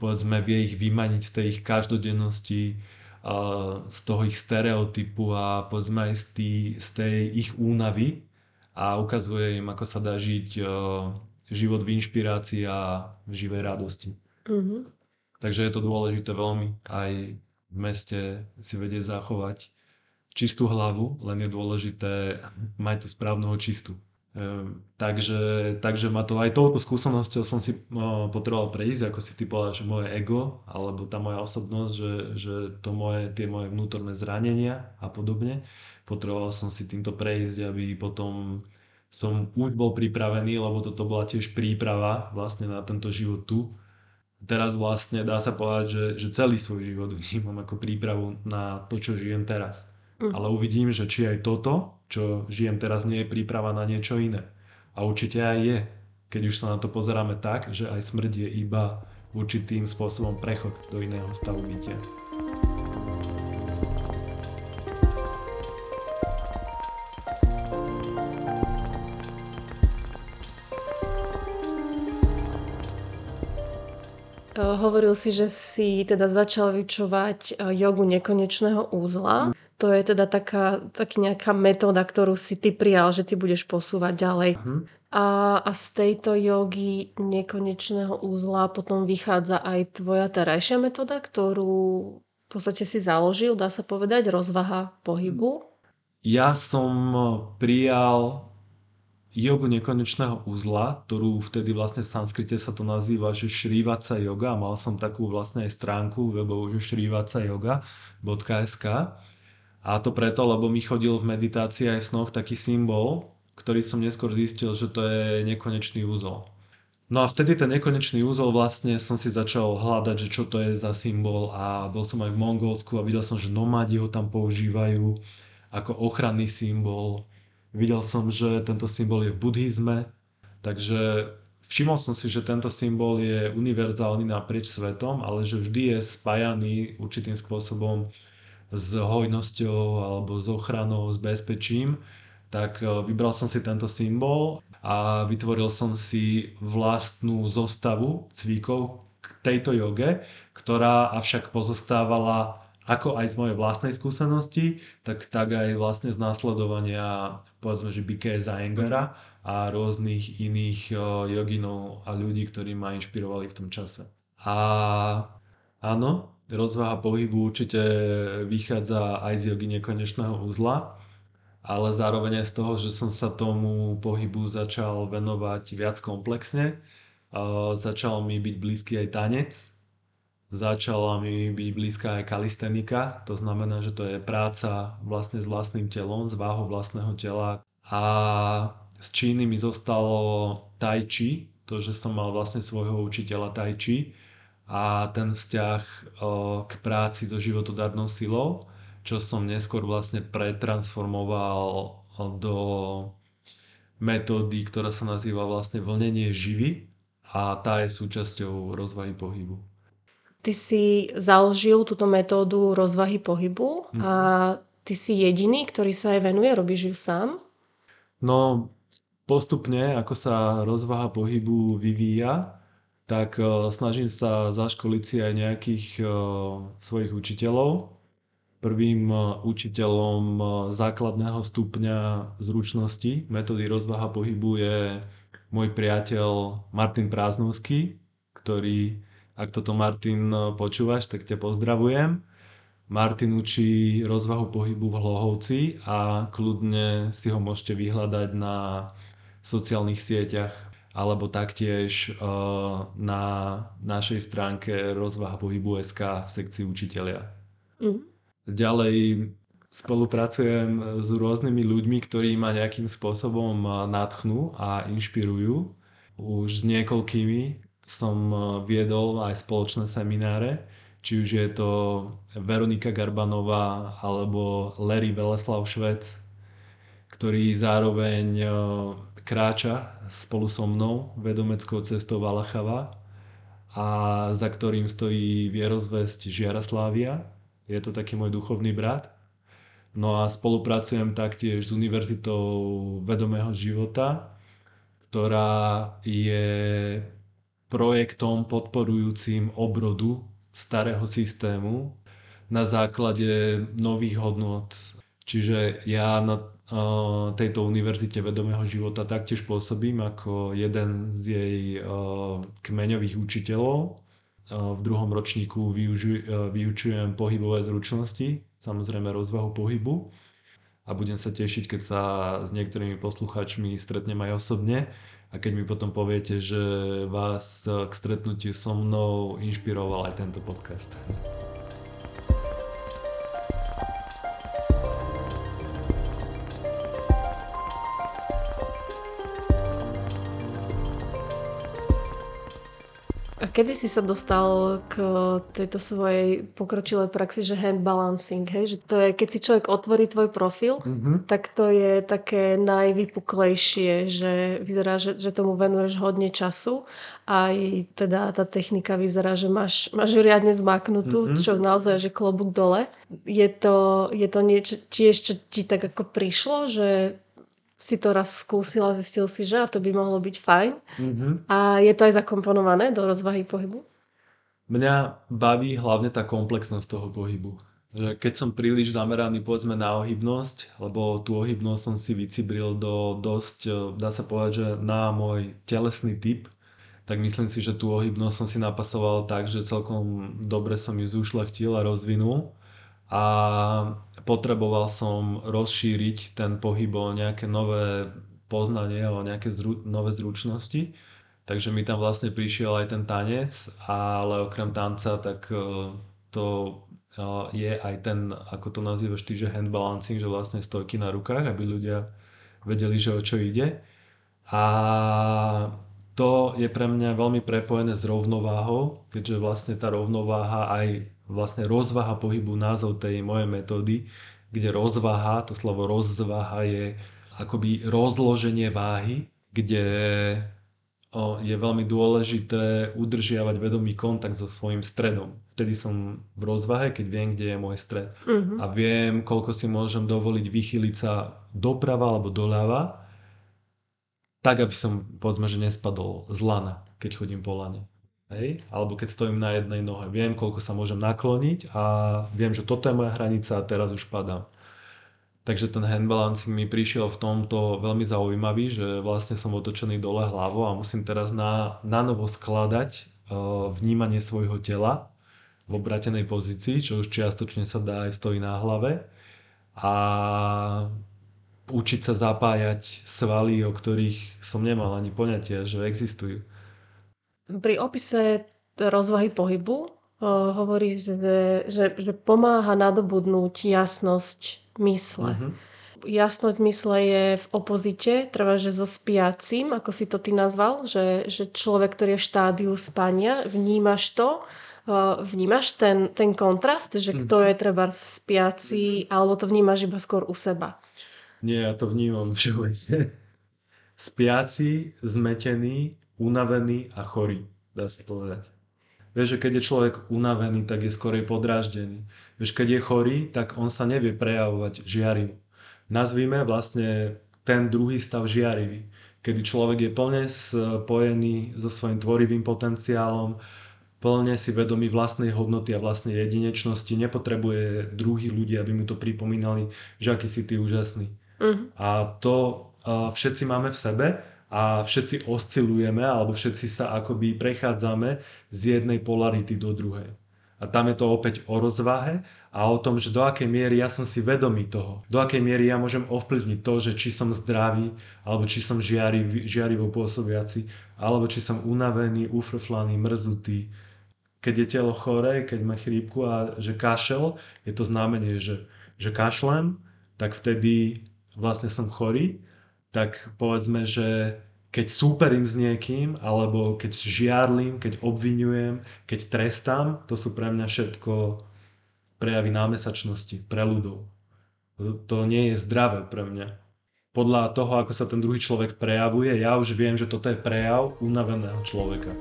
povedzme, vie ich vymaniť z tej ich každodennosti, uh, z toho ich stereotypu a povedzme aj z, tý, z tej ich únavy, a ukazuje im, ako sa dá žiť život v inšpirácii a v živej radosti. Mm-hmm. Takže je to dôležité veľmi aj v meste si vedieť zachovať čistú hlavu, len je dôležité mať tú správnu čistu. Ehm, takže, takže ma to aj toľko skúsenosťou som si potreboval prejsť, ako si ty povedal, že moje ego, alebo tá moja osobnosť, že, že to moje, tie moje vnútorné zranenia a podobne, potreboval som si týmto prejsť, aby potom som už bol pripravený, lebo toto bola tiež príprava vlastne na tento život tu. Teraz vlastne dá sa povedať, že, že celý svoj život vnímam ako prípravu na to, čo žijem teraz. Mm. Ale uvidím, že či aj toto, čo žijem teraz, nie je príprava na niečo iné. A určite aj je, keď už sa na to pozeráme tak, že aj smrť je iba určitým spôsobom prechod do iného stavu bytia. Hovoril si, že si teda začal vyčovať e, jogu nekonečného úzla. To je teda taká, taký nejaká metóda, ktorú si ty prijal, že ty budeš posúvať ďalej. Uh-huh. A, a z tejto jogy nekonečného úzla potom vychádza aj tvoja terajšia metóda, ktorú v podstate si založil, dá sa povedať, rozvaha pohybu. Ja som prijal jogu nekonečného uzla, ktorú vtedy vlastne v sanskrite sa to nazýva, že šrívaca yoga. Mal som takú vlastne aj stránku webovú, že šrívacayoga.sk a to preto, lebo mi chodil v meditácii aj v snoch taký symbol, ktorý som neskôr zistil, že to je nekonečný úzol. No a vtedy ten nekonečný úzol vlastne som si začal hľadať, že čo to je za symbol a bol som aj v Mongolsku a videl som, že nomádi ho tam používajú ako ochranný symbol Videl som, že tento symbol je v buddhizme, takže všimol som si, že tento symbol je univerzálny naprieč svetom, ale že vždy je spájaný určitým spôsobom s hojnosťou alebo s ochranou, s bezpečím. Tak e, vybral som si tento symbol a vytvoril som si vlastnú zostavu cvíkov k tejto joge, ktorá avšak pozostávala ako aj z mojej vlastnej skúsenosti, tak, tak aj vlastne z následovania povedzme, že BK Zayengara a rôznych iných joginov a ľudí, ktorí ma inšpirovali v tom čase. A áno, rozvaha pohybu určite vychádza aj z jogy nekonečného uzla, ale zároveň aj z toho, že som sa tomu pohybu začal venovať viac komplexne. Začal mi byť blízky aj tanec, Začala mi byť blízka aj kalistenika, to znamená, že to je práca vlastne s vlastným telom, s váhou vlastného tela. A z Číny mi zostalo tai chi, to, že som mal vlastne svojho učiteľa tai chi a ten vzťah k práci so životodarnou silou, čo som neskôr vlastne pretransformoval do metódy, ktorá sa nazýva vlastne vlnenie živy a tá je súčasťou rozvahy pohybu. Ty si založil túto metódu rozvahy pohybu a mhm. ty si jediný, ktorý sa aj venuje, robíš ju sám? No, postupne, ako sa rozvaha pohybu vyvíja, tak uh, snažím sa zaškoliť si aj nejakých uh, svojich učiteľov. Prvým učiteľom základného stupňa zručnosti metódy rozvaha pohybu je môj priateľ Martin Prázdnovský, ktorý, ak toto Martin počúvaš, tak ťa pozdravujem. Martin učí rozvahu pohybu v Hlohovci a kľudne si ho môžete vyhľadať na sociálnych sieťach alebo taktiež uh, na našej stránke rozvaha pohybu SK v sekcii učiteľia. Mm. Ďalej spolupracujem s rôznymi ľuďmi, ktorí ma nejakým spôsobom nadchnú a inšpirujú. Už s niekoľkými som viedol aj spoločné semináre, či už je to Veronika Garbanová alebo Larry Veleslav Švec, ktorý zároveň e, kráča spolu so mnou vedomeckou cestou Valachava a za ktorým stojí vierozvesť Žiaraslávia. Je to taký môj duchovný brat. No a spolupracujem taktiež s Univerzitou vedomého života, ktorá je projektom podporujúcim obrodu starého systému na základe nových hodnot. Čiže ja na tejto univerzite vedomého života taktiež pôsobím ako jeden z jej kmeňových učiteľov. V druhom ročníku vyučujem pohybové zručnosti, samozrejme rozvahu pohybu a budem sa tešiť, keď sa s niektorými poslucháčmi stretnem aj osobne a keď mi potom poviete, že vás k stretnutiu so mnou inšpiroval aj tento podcast. Kedy si sa dostal k tejto svojej pokročilej praxi, že hand balancing, hej? Že to je, keď si človek otvorí tvoj profil, mm-hmm. tak to je také najvypuklejšie, že vyzerá, že, že tomu venuješ hodne času. Aj teda tá technika vyzerá, že máš, máš ju riadne zmaknutú, mm-hmm. čo naozaj, že klobúk dole. Je to, je to niečo tiež, čo ti tak ako prišlo, že si to raz skúsil a zistil si, že a to by mohlo byť fajn. Mm-hmm. A je to aj zakomponované do rozvahy pohybu? Mňa baví hlavne tá komplexnosť toho pohybu. Že keď som príliš zameraný povedzme na ohybnosť, lebo tú ohybnosť som si vycibril do dosť, e, dá sa povedať, že na môj telesný typ, tak myslím si, že tú ohybnosť som si napasoval tak, že celkom dobre som ju zušlachtil a rozvinul a potreboval som rozšíriť ten pohyb o nejaké nové poznanie, o nejaké zru, nové zručnosti. Takže mi tam vlastne prišiel aj ten tanec, ale okrem tanca tak e, to e, je aj ten, ako to nazývaš ty, že hand balancing, že vlastne stojky na rukách, aby ľudia vedeli, že o čo ide. A to je pre mňa veľmi prepojené s rovnováhou, keďže vlastne tá rovnováha aj vlastne rozvaha pohybu, názov tej mojej metódy, kde rozvaha, to slovo rozvaha je akoby rozloženie váhy, kde je veľmi dôležité udržiavať vedomý kontakt so svojím stredom. Vtedy som v rozvahe, keď viem, kde je môj stred. Uh-huh. A viem, koľko si môžem dovoliť vychyliť sa doprava alebo doľava, tak, aby som, povedzme, že nespadol z lana, keď chodím po lane. Hej? Alebo keď stojím na jednej nohe. Viem, koľko sa môžem nakloniť a viem, že toto je moja hranica a teraz už padám. Takže ten hand balancing mi prišiel v tomto veľmi zaujímavý, že vlastne som otočený dole hlavou a musím teraz na, na novo skladať uh, vnímanie svojho tela v obratenej pozícii, čo už čiastočne sa dá aj stojí na hlave. A učiť sa zapájať svaly, o ktorých som nemal ani poňatia, že existujú. Pri opise rozvahy pohybu uh, hovorí, že, že, že pomáha nadobudnúť jasnosť mysle. Uh-huh. Jasnosť mysle je v opozite, trvá, že so spiacím, ako si to ty nazval, že, že človek, ktorý je v štádiu spania, vnímaš to, uh, vnímaš ten, ten kontrast, že uh-huh. kto je treba spiaci, alebo to vnímaš iba skôr u seba? Nie, ja to vnímam všeobecne. Spiaci, zmetený, unavený a chorý, dá sa povedať. Vieš, že keď je človek unavený, tak je skorej podráždený. Vieš, keď je chorý, tak on sa nevie prejavovať žiarivo. Nazvíme vlastne ten druhý stav žiarivý, kedy človek je plne spojený so svojím tvorivým potenciálom, plne si vedomý vlastnej hodnoty a vlastnej jedinečnosti, nepotrebuje druhých ľudí, aby mu to pripomínali, že aký si ty úžasný. Uh-huh. A to uh, všetci máme v sebe a všetci oscilujeme alebo všetci sa akoby prechádzame z jednej polarity do druhej. A tam je to opäť o rozvahe a o tom, že do akej miery ja som si vedomý toho. Do akej miery ja môžem ovplyvniť to, že či som zdravý, alebo či som žiarivý, žiarivo pôsobiaci, alebo či som unavený, ufrflaný, mrzutý. Keď je telo choré, keď má chrípku a že kašel, je to znamenie, že, že kašlem, tak vtedy vlastne som chorý. Tak povedzme, že keď súperím s niekým, alebo keď žiarlim, keď obvinujem, keď trestám, to sú pre mňa všetko prejavy námesačnosti, preľudov. To nie je zdravé pre mňa. Podľa toho, ako sa ten druhý človek prejavuje, ja už viem, že toto je prejav unaveného človeka.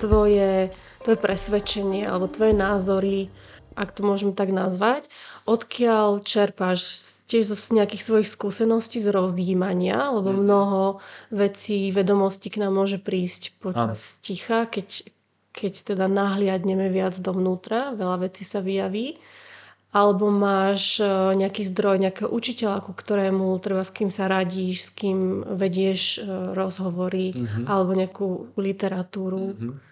Tvoje, tvoje presvedčenie alebo tvoje názory ak to môžem tak nazvať, odkiaľ čerpáš tiež zo nejakých svojich skúseností z rozjímania, lebo mm. mnoho vecí, vedomostí k nám môže prísť počas ticha, keď, keď teda nahliadneme viac dovnútra, veľa vecí sa vyjaví. Alebo máš e, nejaký zdroj, nejakého učiteľa, ku ktorému treba s kým sa radíš, s kým vedieš e, rozhovory, mm-hmm. alebo nejakú literatúru, mm-hmm.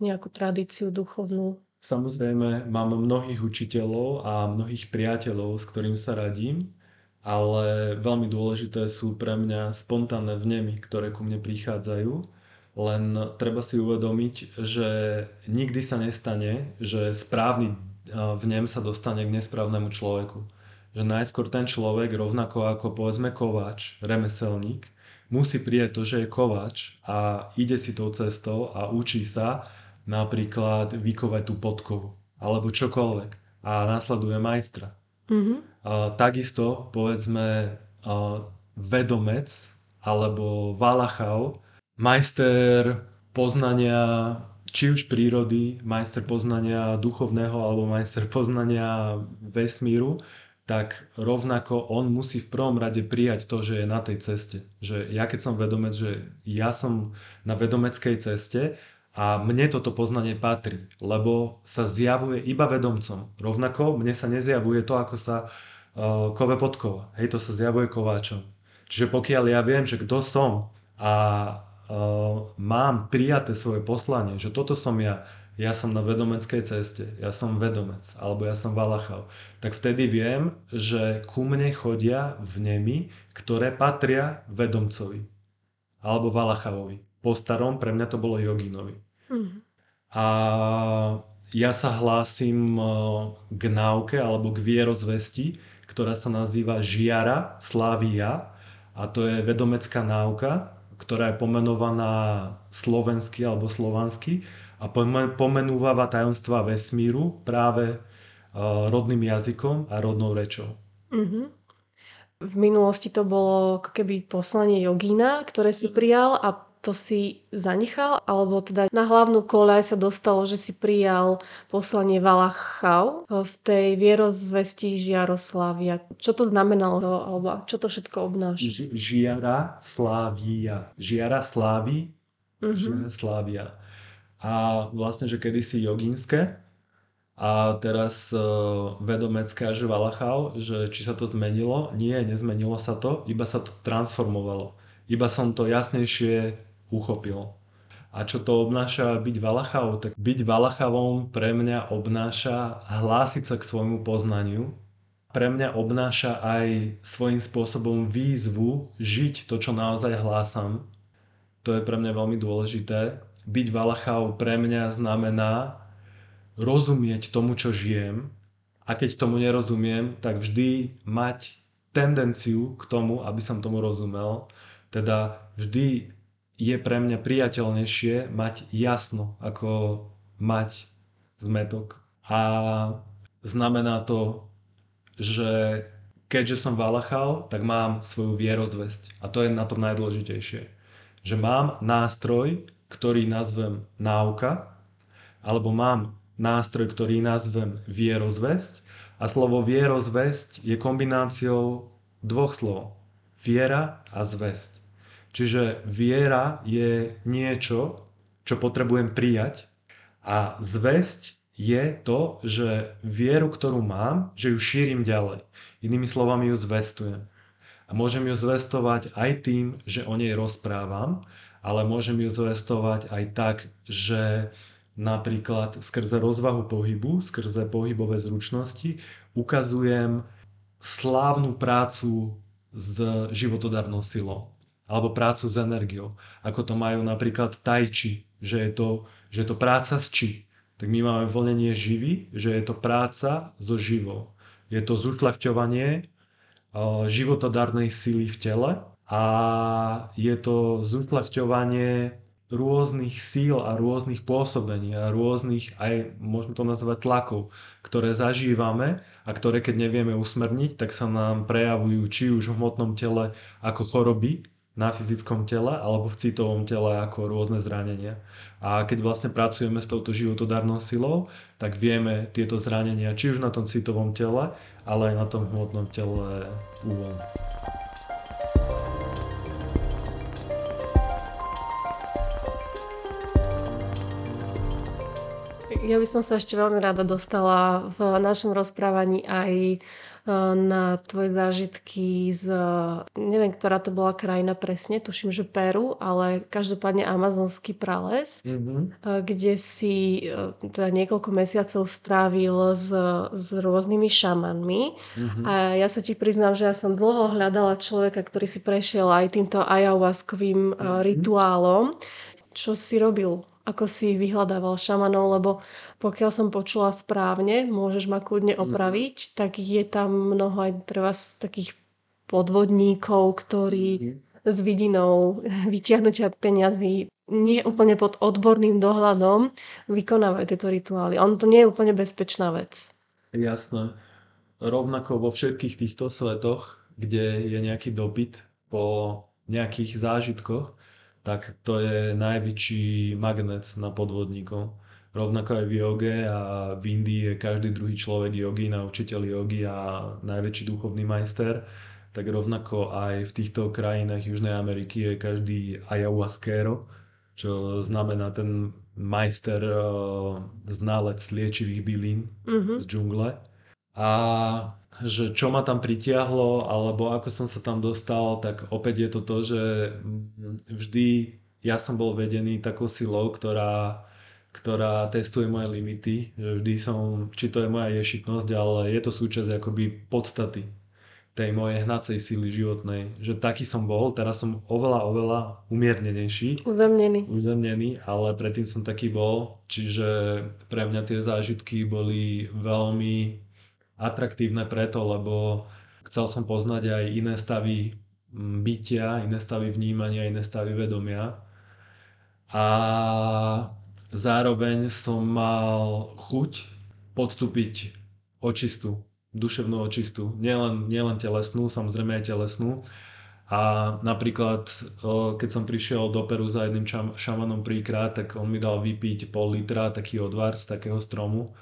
Nejakú tradíciu duchovnú. Samozrejme, mám mnohých učiteľov a mnohých priateľov, s ktorým sa radím, ale veľmi dôležité sú pre mňa spontánne vnemy, ktoré ku mne prichádzajú. Len treba si uvedomiť, že nikdy sa nestane, že správny vnem sa dostane k nesprávnemu človeku. Že najskôr ten človek, rovnako ako povedzme kováč, remeselník, musí prijať to, že je kováč a ide si tou cestou a učí sa napríklad vykovať tú podkovu alebo čokoľvek a následuje majstra. Mm-hmm. A, takisto povedzme a, vedomec alebo valachau, majster poznania či už prírody, majster poznania duchovného alebo majster poznania vesmíru, tak rovnako on musí v prvom rade prijať to, že je na tej ceste. Že ja keď som vedomec, že ja som na vedomeckej ceste, a mne toto poznanie patrí, lebo sa zjavuje iba vedomcom. Rovnako mne sa nezjavuje to, ako sa uh, kove podkova. Hej, to sa zjavuje kováčom. Čiže pokiaľ ja viem, že kto som a uh, mám prijaté svoje poslanie, že toto som ja, ja som na vedomeckej ceste, ja som vedomec, alebo ja som valachal, tak vtedy viem, že ku mne chodia vnemy, ktoré patria vedomcovi, alebo valachavovi. Po starom pre mňa to bolo joginovi. Mm. A ja sa hlásim e, k náuke alebo k vierozvesti, ktorá sa nazýva Žiara Slávia a to je vedomecká náuka, ktorá je pomenovaná slovensky alebo slovansky a pomenúva tajomstva vesmíru práve e, rodným jazykom a rodnou rečou. Mm-hmm. V minulosti to bolo ako keby poslanie jogína, ktoré si prijal a to si zanechal? Alebo teda na hlavnú koľaj sa dostalo, že si prijal poslanie Valachau v tej vierozvesti Žiaroslavia. Čo to znamenalo? Alebo čo to všetko obnáša? Ž- Žiara Slávia. Žiara Slávy. Žiara Slávia. A vlastne, že kedysi jogínske, a teraz uh, vedomecké až Valachau, že či sa to zmenilo. Nie, nezmenilo sa to, iba sa to transformovalo. Iba som to jasnejšie uchopil. A čo to obnáša byť Valachau? Tak byť Valachavom pre mňa obnáša hlásiť sa k svojmu poznaniu. Pre mňa obnáša aj svojím spôsobom výzvu žiť to, čo naozaj hlásam. To je pre mňa veľmi dôležité. Byť Valachau pre mňa znamená rozumieť tomu, čo žijem. A keď tomu nerozumiem, tak vždy mať tendenciu k tomu, aby som tomu rozumel. Teda vždy je pre mňa priateľnejšie mať jasno, ako mať zmetok. A znamená to, že keďže som Valachal, tak mám svoju vierozvesť. A to je na tom najdôležitejšie. Že mám nástroj, ktorý nazvem náuka, alebo mám nástroj, ktorý nazvem vierozvesť. A slovo vierozvesť je kombináciou dvoch slov. viera a zväzť. Čiže viera je niečo, čo potrebujem prijať a zväzť je to, že vieru, ktorú mám, že ju šírim ďalej. Inými slovami ju zvestujem. A môžem ju zvestovať aj tým, že o nej rozprávam, ale môžem ju zvestovať aj tak, že napríklad skrze rozvahu pohybu, skrze pohybové zručnosti ukazujem slávnu prácu s životodarnou silou alebo prácu s energiou, ako to majú napríklad tajči, že je to, že je to práca s či, tak my máme vlnenie živy, že je to práca so živou. Je to zušľachťovanie životodárnej sily v tele a je to zušľachťovanie rôznych síl a rôznych pôsobení a rôznych aj, môžeme to nazvať tlakov, ktoré zažívame a ktoré keď nevieme usmerniť, tak sa nám prejavujú či už v hmotnom tele ako choroby, na fyzickom tele alebo v citovom tele ako rôzne zranenia. A keď vlastne pracujeme s touto životodárnou silou, tak vieme tieto zranenia či už na tom citovom tele, ale aj na tom hmotnom tele uvoľniť. Ja by som sa ešte veľmi rada dostala v našom rozprávaní aj na tvoje zážitky z, neviem, ktorá to bola krajina presne, tuším, že Peru, ale každopádne amazonský prales, mm-hmm. kde si e, teda niekoľko mesiacov strávil s, s rôznymi šamanmi. Mm-hmm. A ja sa ti priznám, že ja som dlho hľadala človeka, ktorý si prešiel aj týmto ayahuaskovým mm-hmm. rituálom. Čo si robil ako si vyhľadával šamanov, lebo pokiaľ som počula správne, môžeš ma kľudne mhm. opraviť, mm. tak je tam mnoho aj treba z takých podvodníkov, ktorí mm. s vidinou vyťahnutia peňazí nie úplne pod odborným dohľadom vykonávajú tieto rituály. On to nie je úplne bezpečná vec. Jasné. Rovnako vo všetkých týchto svetoch, kde je nejaký dopyt po nejakých zážitkoch, tak to je najväčší magnet na podvodníkov. Rovnako aj v joge a v Indii je každý druhý človek jogi, na učiteľ jogy a najväčší duchovný majster. Tak rovnako aj v týchto krajinách Južnej Ameriky je každý ayahuasquero, čo znamená ten majster, eh, znalec liečivých bylín mm-hmm. z džungle. A že čo ma tam pritiahlo, alebo ako som sa tam dostal, tak opäť je to to, že vždy ja som bol vedený takou silou, ktorá, ktorá testuje moje limity, že vždy som, či to je moja ješitnosť, ale je to súčasť akoby podstaty tej mojej hnacej síly životnej. Že taký som bol, teraz som oveľa, oveľa umiernenejší. Uzemnený. Uzemnený, ale predtým som taký bol, čiže pre mňa tie zážitky boli veľmi atraktívne preto, lebo chcel som poznať aj iné stavy bytia, iné stavy vnímania, iné stavy vedomia. A zároveň som mal chuť podstúpiť očistu, duševnú očistu. Nielen, nielen telesnú, samozrejme aj telesnú. A napríklad, keď som prišiel do Peru za jedným šamanom príkrát, tak on mi dal vypiť pol litra taký odvar z takého stromu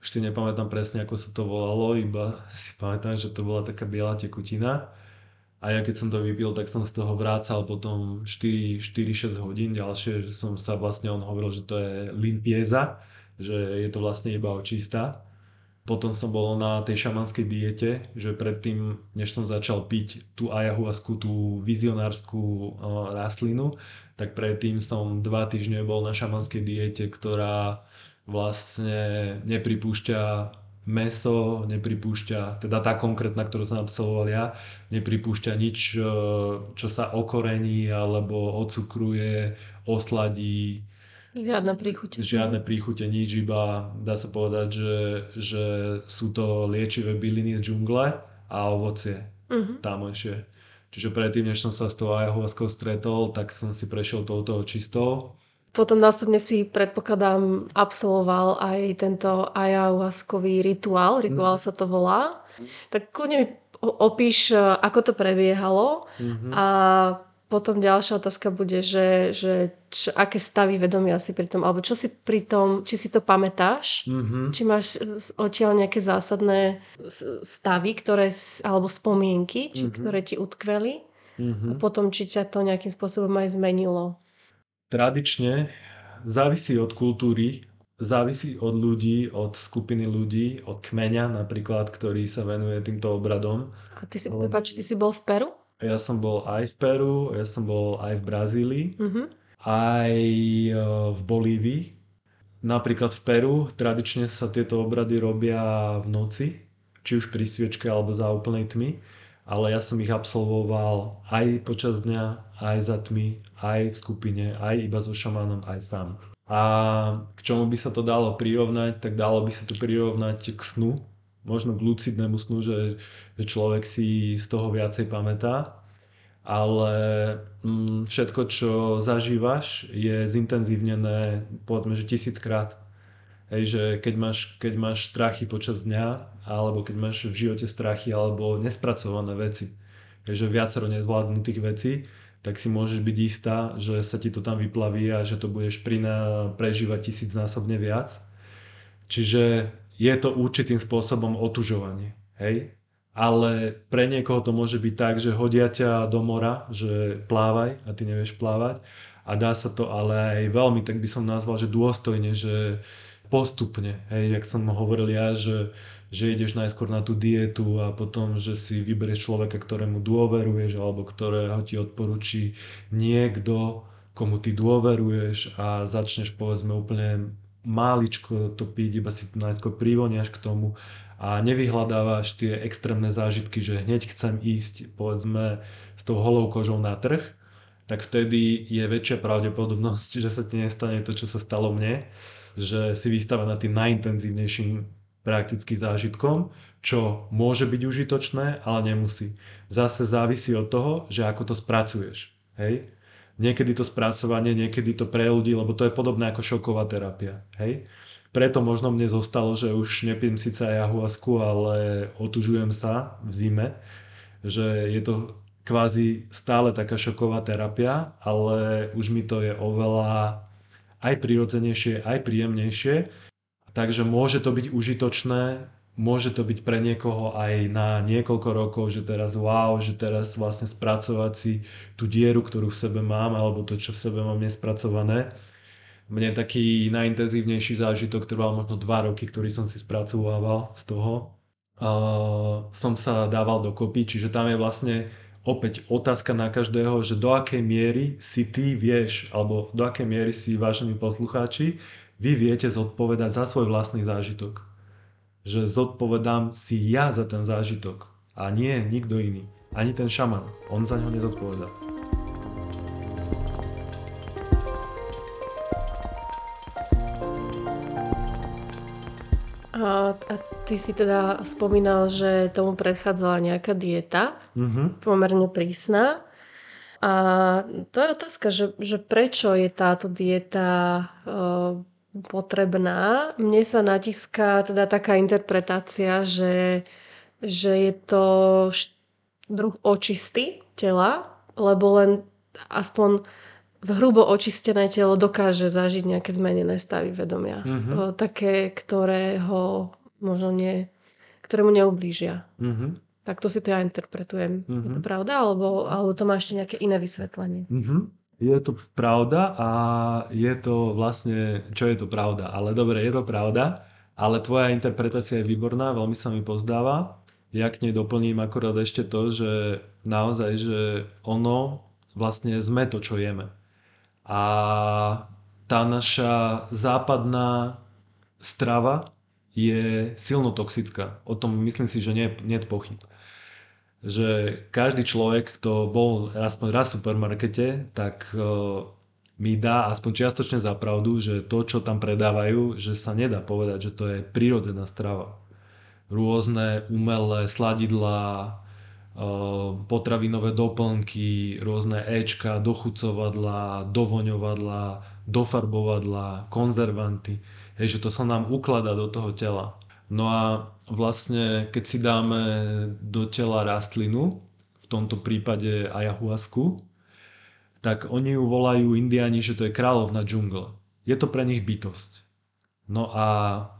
už si nepamätám presne, ako sa to volalo, iba si pamätám, že to bola taká biela tekutina. A ja keď som to vypil, tak som z toho vrácal potom 4-6 hodín ďalšie, som sa vlastne, on hovoril, že to je limpieza, že je to vlastne iba očistá. Potom som bol na tej šamanskej diete, že predtým, než som začal piť tú ayahuasku, tú vizionárskú rastlinu, tak predtým som dva týždne bol na šamanskej diete, ktorá vlastne nepripúšťa meso, nepripúšťa, teda tá konkrétna, ktorú som absolvoval ja, nepripúšťa nič, e, čo sa okorení alebo ocukruje, osladí. Žiadne príchute. Žiadne príchute, nič, iba dá sa povedať, že, že sú to liečivé byliny z džungle a ovocie uh-huh. tamojšie. Čiže predtým, než som sa s tou ayahuaskou stretol, tak som si prešiel touto čistou potom následne si, predpokladám, absolvoval aj tento ayahuaskový rituál, rituál mm. sa to volá. Tak kľudne mi opíš, ako to prebiehalo mm-hmm. a potom ďalšia otázka bude, že, že čo, aké stavy vedomia si pri tom, alebo čo si pri tom, či si to pamätáš, mm-hmm. či máš odtiaľ nejaké zásadné stavy, ktoré, alebo spomienky, či, mm-hmm. ktoré ti utkveli. a potom či ťa to nejakým spôsobom aj zmenilo. Tradične závisí od kultúry, závisí od ľudí, od skupiny ľudí, od kmeňa napríklad, ktorý sa venuje týmto obradom. A ty si, Ale... prepáč, ty si bol v Peru? Ja som bol aj v Peru, ja som bol aj v Brazílii, uh-huh. aj e, v Bolívii. Napríklad v Peru tradične sa tieto obrady robia v noci, či už pri sviečke alebo za úplnej tmy ale ja som ich absolvoval aj počas dňa, aj za tmy, aj v skupine, aj iba so šamánom, aj sám. A k čomu by sa to dalo prirovnať, tak dalo by sa to prirovnať k snu, možno k lucidnému snu, že, že človek si z toho viacej pamätá, ale mm, všetko, čo zažívaš, je zintenzívnené povedzme, že tisíckrát. Hej, že keď máš, keď máš strachy počas dňa, alebo keď máš v živote strachy, alebo nespracované veci, hej, že viacero nezvládnutých vecí, tak si môžeš byť istá, že sa ti to tam vyplaví a že to budeš prina, prežívať tisícnásobne viac. Čiže je to určitým spôsobom otužovanie. Hej? Ale pre niekoho to môže byť tak, že hodia ťa do mora, že plávaj a ty nevieš plávať. A dá sa to ale aj veľmi, tak by som nazval, že dôstojne, že postupne, hej, jak som hovoril ja, že, že ideš najskôr na tú dietu a potom, že si vyberieš človeka, ktorému dôveruješ alebo ktorého ti odporúči niekto, komu ty dôveruješ a začneš povedzme úplne máličko to piť, iba si najskôr privoniaš k tomu a nevyhľadávaš tie extrémne zážitky, že hneď chcem ísť povedzme s tou holou kožou na trh, tak vtedy je väčšia pravdepodobnosť, že sa ti nestane to, čo sa stalo mne že si vystavená tým najintenzívnejším prakticky zážitkom, čo môže byť užitočné, ale nemusí. Zase závisí od toho, že ako to spracuješ. Hej? Niekedy to spracovanie, niekedy to pre ľudí, lebo to je podobné ako šoková terapia. Hej? Preto možno mne zostalo, že už nepím síce ayahuasku, ale otužujem sa v zime, že je to kvázi stále taká šoková terapia, ale už mi to je oveľa aj prirodzenejšie, aj príjemnejšie. Takže môže to byť užitočné, môže to byť pre niekoho aj na niekoľko rokov, že teraz wow, že teraz vlastne spracovať si tú dieru, ktorú v sebe mám, alebo to, čo v sebe mám nespracované. Mne taký najintenzívnejší zážitok trval možno 2 roky, ktorý som si spracovával z toho. Uh, som sa dával dokopy, čiže tam je vlastne opäť otázka na každého, že do akej miery si ty vieš, alebo do akej miery si, vážení poslucháči, vy viete zodpovedať za svoj vlastný zážitok. Že zodpovedám si ja za ten zážitok a nie nikto iný. Ani ten šaman. On za ňo nezodpovedá. Ty si teda spomínal, že tomu predchádzala nejaká dieta, mm-hmm. pomerne prísna. A to je otázka, že, že prečo je táto dieta uh, potrebná. Mne sa natiská teda taká interpretácia, že, že je to druh očisty tela, lebo len aspoň v hrubo očistené telo dokáže zažiť nejaké zmenené stavy vedomia. Mm-hmm. Také, ktoré ho možno nie, ktoré mu neublížia. Mm-hmm. Tak to si to ja interpretujem. Mm-hmm. Je to pravda? Alebo, alebo to má ešte nejaké iné vysvetlenie? Mm-hmm. Je to pravda a je to vlastne, čo je to pravda? Ale dobre, je to pravda, ale tvoja interpretácia je výborná, veľmi sa mi pozdáva. Ja k nej doplním akorát ešte to, že naozaj, že ono vlastne sme to, čo jeme. A tá naša západná strava je silno toxická. O tom myslím si, že nie, nie je pochyb. Že každý človek, kto bol aspoň raz v supermarkete, tak uh, mi dá aspoň čiastočne za pravdu, že to, čo tam predávajú, že sa nedá povedať, že to je prírodzená strava. Rôzne umelé sladidlá, potravinové doplnky, rôzne Ečka, dochucovadla, dovoňovadla, dofarbovadla, konzervanty. Hej, že to sa nám ukladá do toho tela. No a vlastne, keď si dáme do tela rastlinu, v tomto prípade ayahuasku, tak oni ju volajú indiani, že to je kráľovna džungle. Je to pre nich bytosť. No a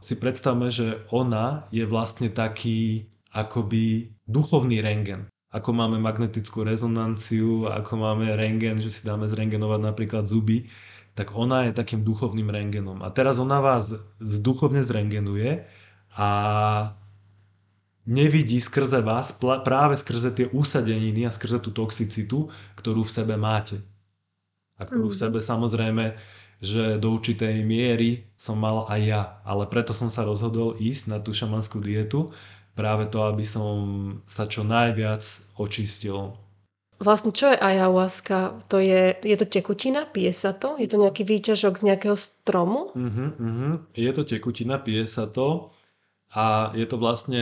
si predstavme, že ona je vlastne taký akoby duchovný rengen. ako máme magnetickú rezonanciu, ako máme rengen, že si dáme zrengenovať napríklad zuby, tak ona je takým duchovným rengenom. A teraz ona vás duchovne zrengenuje a nevidí skrze vás práve skrze tie úsadeniny a skrze tú toxicitu, ktorú v sebe máte. A ktorú v mm. sebe samozrejme, že do určitej miery som mal aj ja. Ale preto som sa rozhodol ísť na tú šamanskú dietu, práve to, aby som sa čo najviac očistil. Vlastne čo je ayahuasca? To je, je to tekutina, pije sa to? Je to nejaký výťažok z nejakého stromu? Uh-huh, uh-huh. Je to tekutina, pije sa to a je to vlastne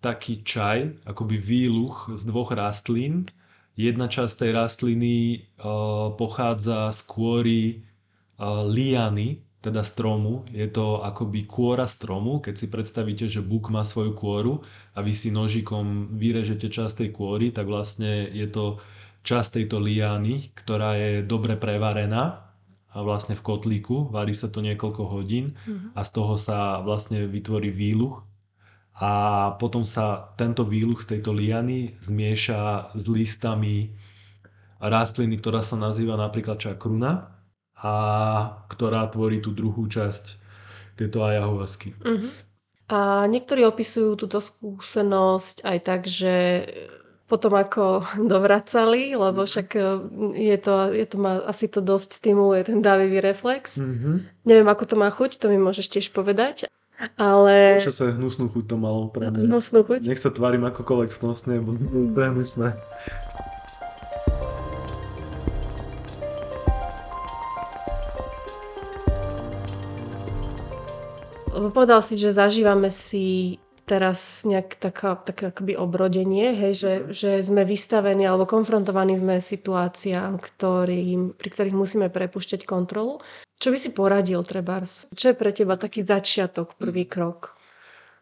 taký čaj, akoby výluch z dvoch rastlín. Jedna časť tej rastliny uh, pochádza z kôry uh, liany, teda stromu. Je to akoby kôra stromu, keď si predstavíte, že buk má svoju kôru a vy si nožikom vyrežete časť tej kôry, tak vlastne je to časť tejto liány, ktorá je dobre prevarená a vlastne v kotlíku, varí sa to niekoľko hodín mm-hmm. a z toho sa vlastne vytvorí výluch a potom sa tento výluch z tejto liany zmieša s listami rastliny, ktorá sa nazýva napríklad čakruna a ktorá tvorí tú druhú časť tejto ayahuasky. Uh-huh. A niektorí opisujú túto skúsenosť aj tak, že potom ako dovracali, lebo však e, je to, je to má, asi to dosť stimuluje ten dávivý reflex. Uh-huh. Neviem, ako to má chuť, to mi môžeš tiež povedať. Ale... Čo sa hnusnú chuť to malo pre mňa. Hnusnú chuť? Nech sa tvárim akokoľvek snosne, bo to je hnusné. Povedal si, že zažívame si teraz nejak taká, také akoby obrodenie, hej, že, mhm. že sme vystavení alebo konfrontovaní sme situáciám, ktorým, pri ktorých musíme prepušťať kontrolu. Čo by si poradil, Trebars? Čo je pre teba taký začiatok, prvý krok?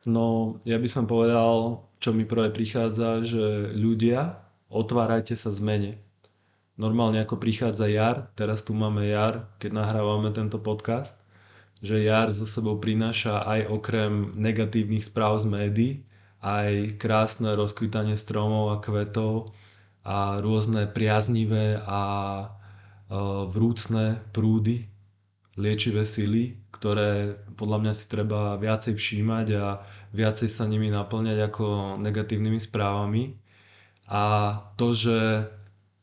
No, ja by som povedal, čo mi prvé prichádza, že ľudia, otvárajte sa zmene. Normálne ako prichádza jar, teraz tu máme jar, keď nahrávame tento podcast, že jar zo sebou prináša aj okrem negatívnych správ z médií aj krásne rozkvitanie stromov a kvetov a rôzne priaznivé a e, vrúcne prúdy, liečivé sily, ktoré podľa mňa si treba viacej všímať a viacej sa nimi naplňať ako negatívnymi správami. A to, že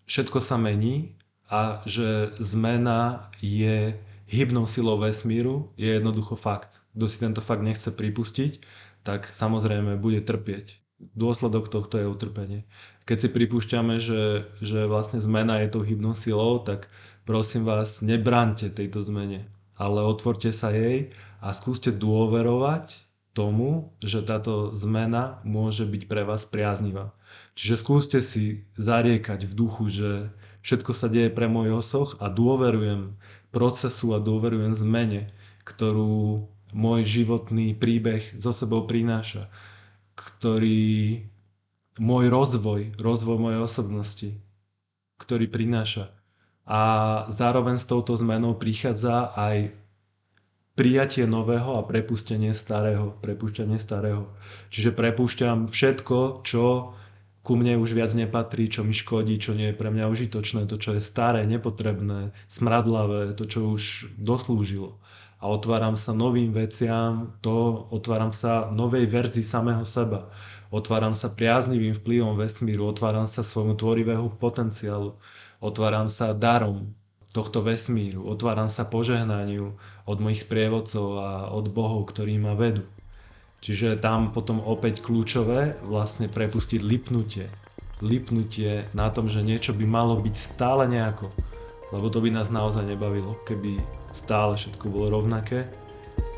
všetko sa mení a že zmena je hybnou silou vesmíru je jednoducho fakt. Kto si tento fakt nechce pripustiť, tak samozrejme bude trpieť. Dôsledok tohto je utrpenie. Keď si pripúšťame, že, že vlastne zmena je tou hybnou silou, tak prosím vás, nebrante tejto zmene, ale otvorte sa jej a skúste dôverovať tomu, že táto zmena môže byť pre vás priaznivá. Čiže skúste si zariekať v duchu, že všetko sa deje pre môj osoch a dôverujem procesu a dôverujem zmene, ktorú môj životný príbeh zo sebou prináša, ktorý môj rozvoj, rozvoj mojej osobnosti, ktorý prináša. A zároveň s touto zmenou prichádza aj prijatie nového a prepustenie starého. Prepúšťanie starého. Čiže prepúšťam všetko, čo ku mne už viac nepatrí, čo mi škodí, čo nie je pre mňa užitočné, to, čo je staré, nepotrebné, smradlavé, to, čo už doslúžilo. A otváram sa novým veciam, to otváram sa novej verzii samého seba. Otváram sa priaznivým vplyvom vesmíru, otváram sa svojmu tvorivému potenciálu, otváram sa darom tohto vesmíru, otváram sa požehnaniu od mojich sprievodcov a od bohov, ktorí ma vedú. Čiže tam potom opäť kľúčové vlastne prepustiť lipnutie. Lipnutie na tom, že niečo by malo byť stále nejako. Lebo to by nás naozaj nebavilo, keby stále všetko bolo rovnaké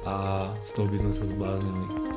a z toho by sme sa zbláznili.